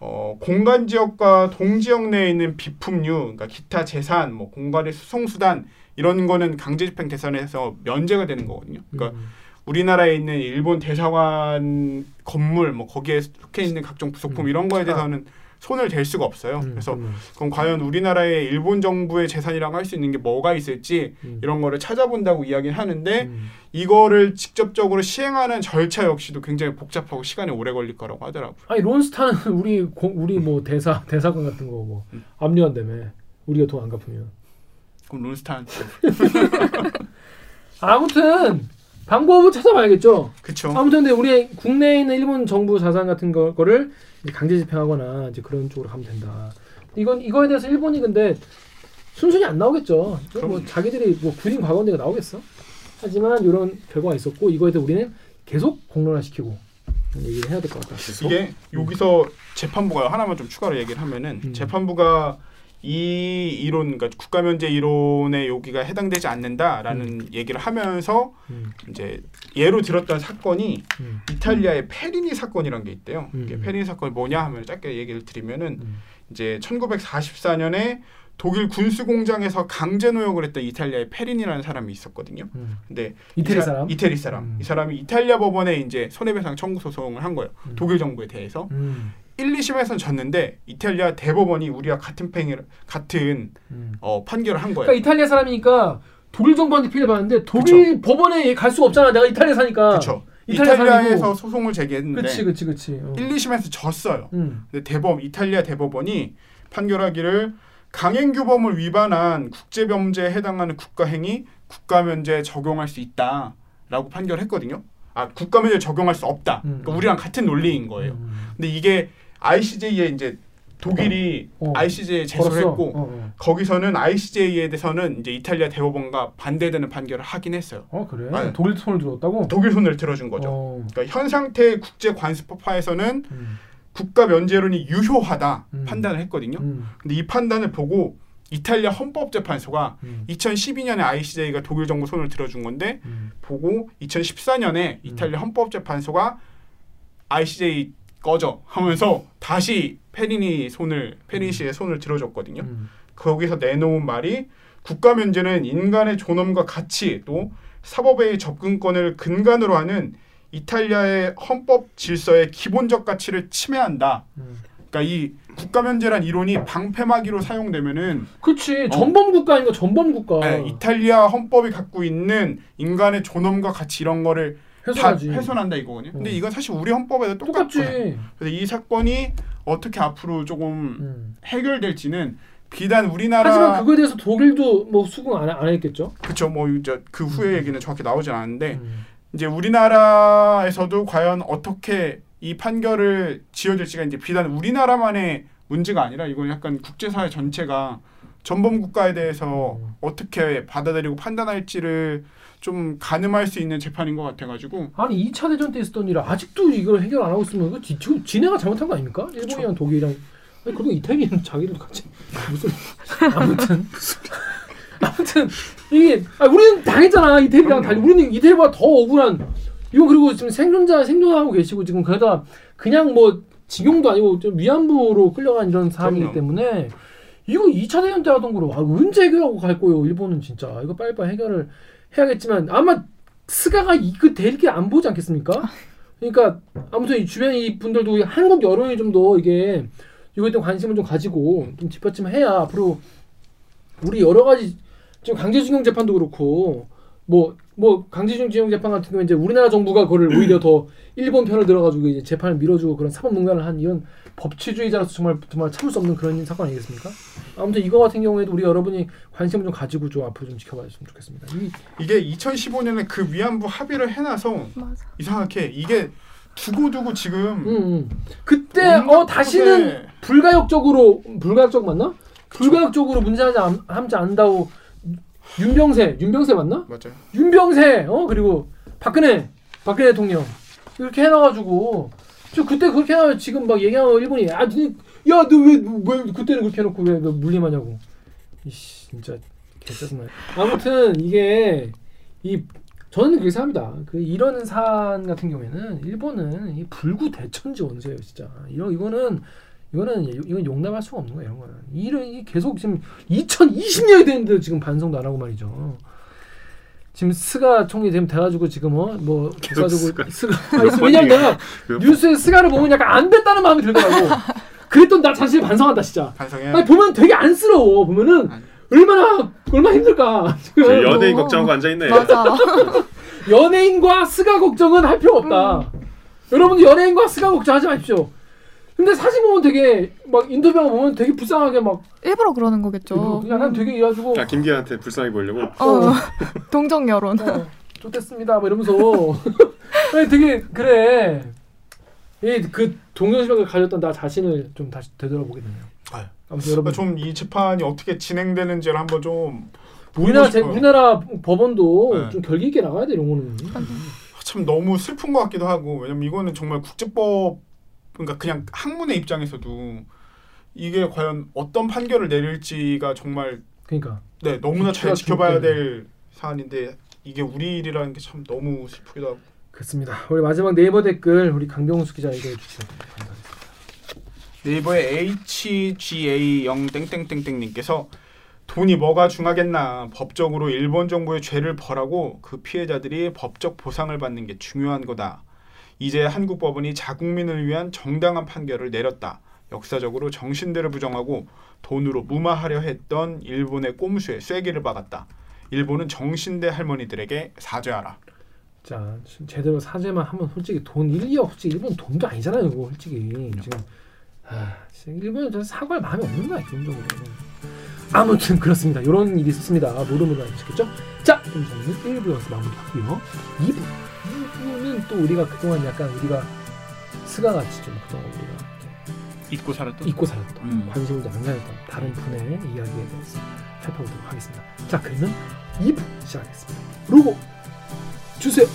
어, 공간 지역과 동지역 내에 있는 비품류, 그러니까 기타 재산, 뭐 공간의 수송 수단 이런 거는 강제 집행 대상에서 면제가 되는 거거든요. 그러니까 음. 우리나라에 있는 일본 대사관 건물, 뭐 거기에 속해 있는 각종 부속품 음. 이런 거에 대해서는 손을 댈 수가 없어요. 음, 그래서 그러면, 그럼 과연 우리나라의 일본 정부의 재산이라고 할 수 있는 게 뭐가 있을지 음. 이런 거를 찾아본다고 이야기는 하는데 음. 이거를 직접적으로 시행하는 절차 역시도 굉장히 복잡하고 시간이 오래 걸릴 거라고 하더라고요. 아니 론스타는 우리 공, 우리 뭐 대사 대사관 같은 거 뭐 압류한다며 우리가 돈 안 갚으면 그럼 론스타한테 아무튼 방법을 찾아봐야겠죠. 그쵸. 아무튼 근데 우리 국내에 있는 일본 정부 자산 같은 거, 이제 강제 집행하거나 이제 그런 쪽으로 가면 된다. 이건 이거에 대해서 일본이 근데 순순히 안 나오겠죠. 뭐. 자기들이 뭐 구린 과거인데가 나오겠어. 하지만 이런 결과가 있었고 이거에 대해 우리는 계속 공론화시키고 얘기를 해야 될 것 같다. 이게 여기서 재판부가 하나만 좀 추가로 얘기를 하면은 음. 재판부가 이 이론, 그러니까 국가 면제 이론에 여기가 해당되지 않는다라는 얘기를 하면서 음. 이제 예로 들었던 사건이 음. 이탈리아의 페리니 사건이라는 게 있대요. 음. 이게 페리니 사건이 뭐냐 하면 짧게 얘기를 드리면은 음. 이제 1944년에 독일 군수 공장에서 강제 노역을 했던 이탈리아의 페리니라는 사람이 있었거든요. 음. 근데 이태리 사람? 이태리 사람. 음. 이 사람이 이탈리아 법원에 이제 손해배상 청구 소송을 한 거예요. 음. 독일 정부에 대해서. 음. 1, 2심에서는 졌는데 이탈리아 대법원이 우리와 같은 팽이 같은 음. 어, 판결을 한 거예요. 그러니까 이탈리아 사람이니까 독일 정부한테 피해를 받는데 독일 법원에 갈 수가 없잖아. 내가 이탈리아 사니까. 그렇죠. 이탈리아 이탈리아에서 사람이고. 소송을 제기했는데 그치 그치 그치. 어. 1, 2심에서 졌어요. 음. 근데 대법 이탈리아 대법원이 판결하기를 강행규범을 위반한 국제범죄에 해당하는 국가행위 국가면제 적용할 수 있다라고 판결했거든요. 아 국가면제 적용할 수 없다. 음. 그러니까 우리랑 같은 논리인 거예요. 음. 근데 이게 ICJ에 이제 독일이 어. ICJ에 제소를 걸었어. 했고 어, 어. 거기서는 ICJ에 대해서는 이제 이탈리아 대법원과 반대되는 판결을 하긴 했어요. 어 그래? 아, 독일 손을 들었다고? 독일 손을 들어준 거죠. 어. 그러니까 현 상태의 국제 관습법화에서는 음. 국가 면제론이 유효하다 음. 판단을 했거든요. 음. 근데 이 판단을 보고 이탈리아 헌법재판소가 음. 2012년에 ICJ가 독일 정부 손을 들어준 건데 음. 보고 2014년에 이탈리아 헌법재판소가 ICJ 꺼져 하면서 다시 페리니 손을 페리니 씨의 손을 들어줬거든요. 음. 거기서 내놓은 말이 국가 면제는 인간의 존엄과 가치 또 사법의 접근권을 근간으로 하는 이탈리아의 헌법 질서의 기본적 가치를 침해한다. 음. 그러니까 이 국가 면제란 이론이 방패막이로 사용되면은 그치 전범 국가인가 전범 국가 어. 네, 이탈리아 헌법이 갖고 있는 인간의 존엄과 가치 이런 거를 훼손하지. 다 훼손한다 이거거든요. 근데 어. 이건 사실 우리 헌법에도 똑같지. 그래서 이 사건이 어떻게 앞으로 조금 음. 해결될지는 비단 우리나라 하지만 그거에 대해서 독일도 뭐 수긍 안, 안 했겠죠. 그쵸 뭐 이제 그 후의 얘기는 정확히 나오진 않았는데 음. 이제 우리나라에서도 과연 어떻게 이 판결을 지어질지가 이제 비단 우리나라만의 문제가 아니라 이건 약간 국제사회 전체가 전범 국가에 대해서 음. 어떻게 받아들이고 판단할지를 좀 가늠할 수 있는 재판인 것 같아가지고. 아니 2차 대전 때 있었던 일을 아직도 이걸 해결 안 하고 있으면 이거 지- 지금 지네가 잘못한 거 아닙니까? 일본이랑 독일이랑. 아니 그리고 이태리는 자기들도 같이 무슨 아무튼. 아무튼 이게 아 우리는 당했잖아. 이태리랑 달리. 우리는 이태리보다 더 억울한. 이거 그리고 지금 생존자 생존하고 계시고 지금 그러다 그냥 뭐 징용도 아니고 좀 위안부로 끌려간 이런 그럼요. 때문에 이거 2차 대전 때 하던 거로 아, 언제 해결하고 갈 거예요 일본은 진짜. 이거 빨리빨리 해결을 해야겠지만 아마 스가가 이거 대리기 안 보지 않겠습니까? 그러니까 아무튼 이 주변 이 분들도 한국 여론이 좀 더 이게 이거에 대한 관심을 좀 가지고 좀 뒷받침해야 앞으로 우리 여러 가지 지금 강제징용 재판도 그렇고 뭐 뭐 강제징용 재판 같은 경우에 이제 우리나라 정부가 그거를 오히려 더 일본 편을 들어가지고 이제 재판을 밀어주고 그런 사법농단을 한 이런 법치주의자로서 정말 정말 참을 수 없는 그런 사건 아니겠습니까? 아무튼 이거 같은 경우에도 우리 여러분이 관심을 좀 가지고 좀 앞으로 좀 지켜봐줬으면 좋겠습니다. 이 이게 2015년에 그 위안부 합의를 해놔서 맞아. 이상하게 이게 두고두고 지금 음, 음. 그때 어 다시는 불가역적으로 불가역적 맞나? 불가역적으로 문제하지 않, 않는다고 윤병세 윤병세 맞나? 맞아요. 윤병세 어 그리고 박근혜 박근혜 대통령. 이렇게 해놔가지고. 저 그때 그렇게 해놔 지금 막 얘기하면 일본이 야너왜왜 그때는 그렇게 해놓고 왜, 왜 물림하냐고. 이씨 진짜 개짜증나 아무튼 이게 이 저는 그렇게 생각합니다. 그 이런 사안 같은 경우에는 일본은 이 불구 대천지 원수예요 진짜. 이런 이거는 이거는 이건 용납할 수가 없는 거예요 이런 거는 이런 이 계속 지금 2020년이 됐는데 지금 반성도 안 하고 말이죠. 지금 스가 총리 되면 돼가지고 지금 어뭐 국가적으로 스가. 스가 아니, 왜냐면 내가 몇 뉴스에 스가를 보면 약간 안 됐다는 마음이 들더라고. 그랬던 나 자신을 반성한다 진짜. 반성해. 아니 보면 되게 안쓰러워 보면은 아니. 얼마나 얼마나 힘들까. 저 연예인 걱정하고 앉아 있네. 맞아. 연예인과 스가 걱정은 할 필요 없다. 여러분들 연예인과 스가 걱정하지 마십시오. 근데 사진 보면 되게 막 인터뷰 보면 되게 불쌍하게 막 일부러 그러는 거겠죠. 약간 되게 이래가지고 아 김기한테 불쌍히 보이려고. 어, 동정 여론. 어, 좋겠습니다. 뭐 이러면서 아니, 되게 그래. 이그 동정심을 가졌던 나 자신을 좀 다시 되돌아보게 되네요. 아유. 아무튼 여러분 좀 이 재판이 어떻게 진행되는지를 한번 좀 우리나라 제. 우리나라 법원도 네. 좀 결기 있게 나가야 돼 이런 거는. 참 너무 슬픈 것 같기도 하고 왜냐면 이거는 정말 국제법 그러니까 그냥 학문의 입장에서도 이게 과연 어떤 판결을 내릴지가 정말 그러니까 네 너무나 잘 지켜봐야. 될 사안인데 이게 우리 일이라는 게 참 너무 슬프기도 하고 그렇습니다. 우리 마지막 네이버 댓글 우리 강병수 기자 읽어 주시죠. 감사합니다. 네이버의 HGA 0 땡땡땡땡 님께서 돈이 뭐가 중하겠나 법적으로 일본 정부의 죄를 벌하고 그 피해자들이 법적 보상을 받는 게 중요한 거다. 이제 한국 법원이 자국민을 위한 정당한 판결을 내렸다. 역사적으로 정신대를 부정하고 돈으로 무마하려 했던 일본의 꼼수에 쐐기를 박았다. 일본은 정신대 할머니들에게 사죄하라. 자 제대로 사죄만 하면 솔직히 돈 1, 2억 솔직히 일본 돈도 아니잖아요 이거 솔직히 지금 아 일본은 저 사과할 마음이 없는 거야 기본적으로 아무튼 그렇습니다 이런 일이 있었습니다 모르는 거 아시겠죠? 자 그럼 저는 1부 연습 마무리하고요 2부 2부는 또 우리가 그동안 약간 우리가 스가같이 좀 그동안 우리가. 잊고 살았던? 잊고 살았던. 음. 관심을 안 가졌던 다른 분의 이야기에 대해서 살펴보도록 하겠습니다. 자 그러면 2부 시작하겠습니다. 로고 주세요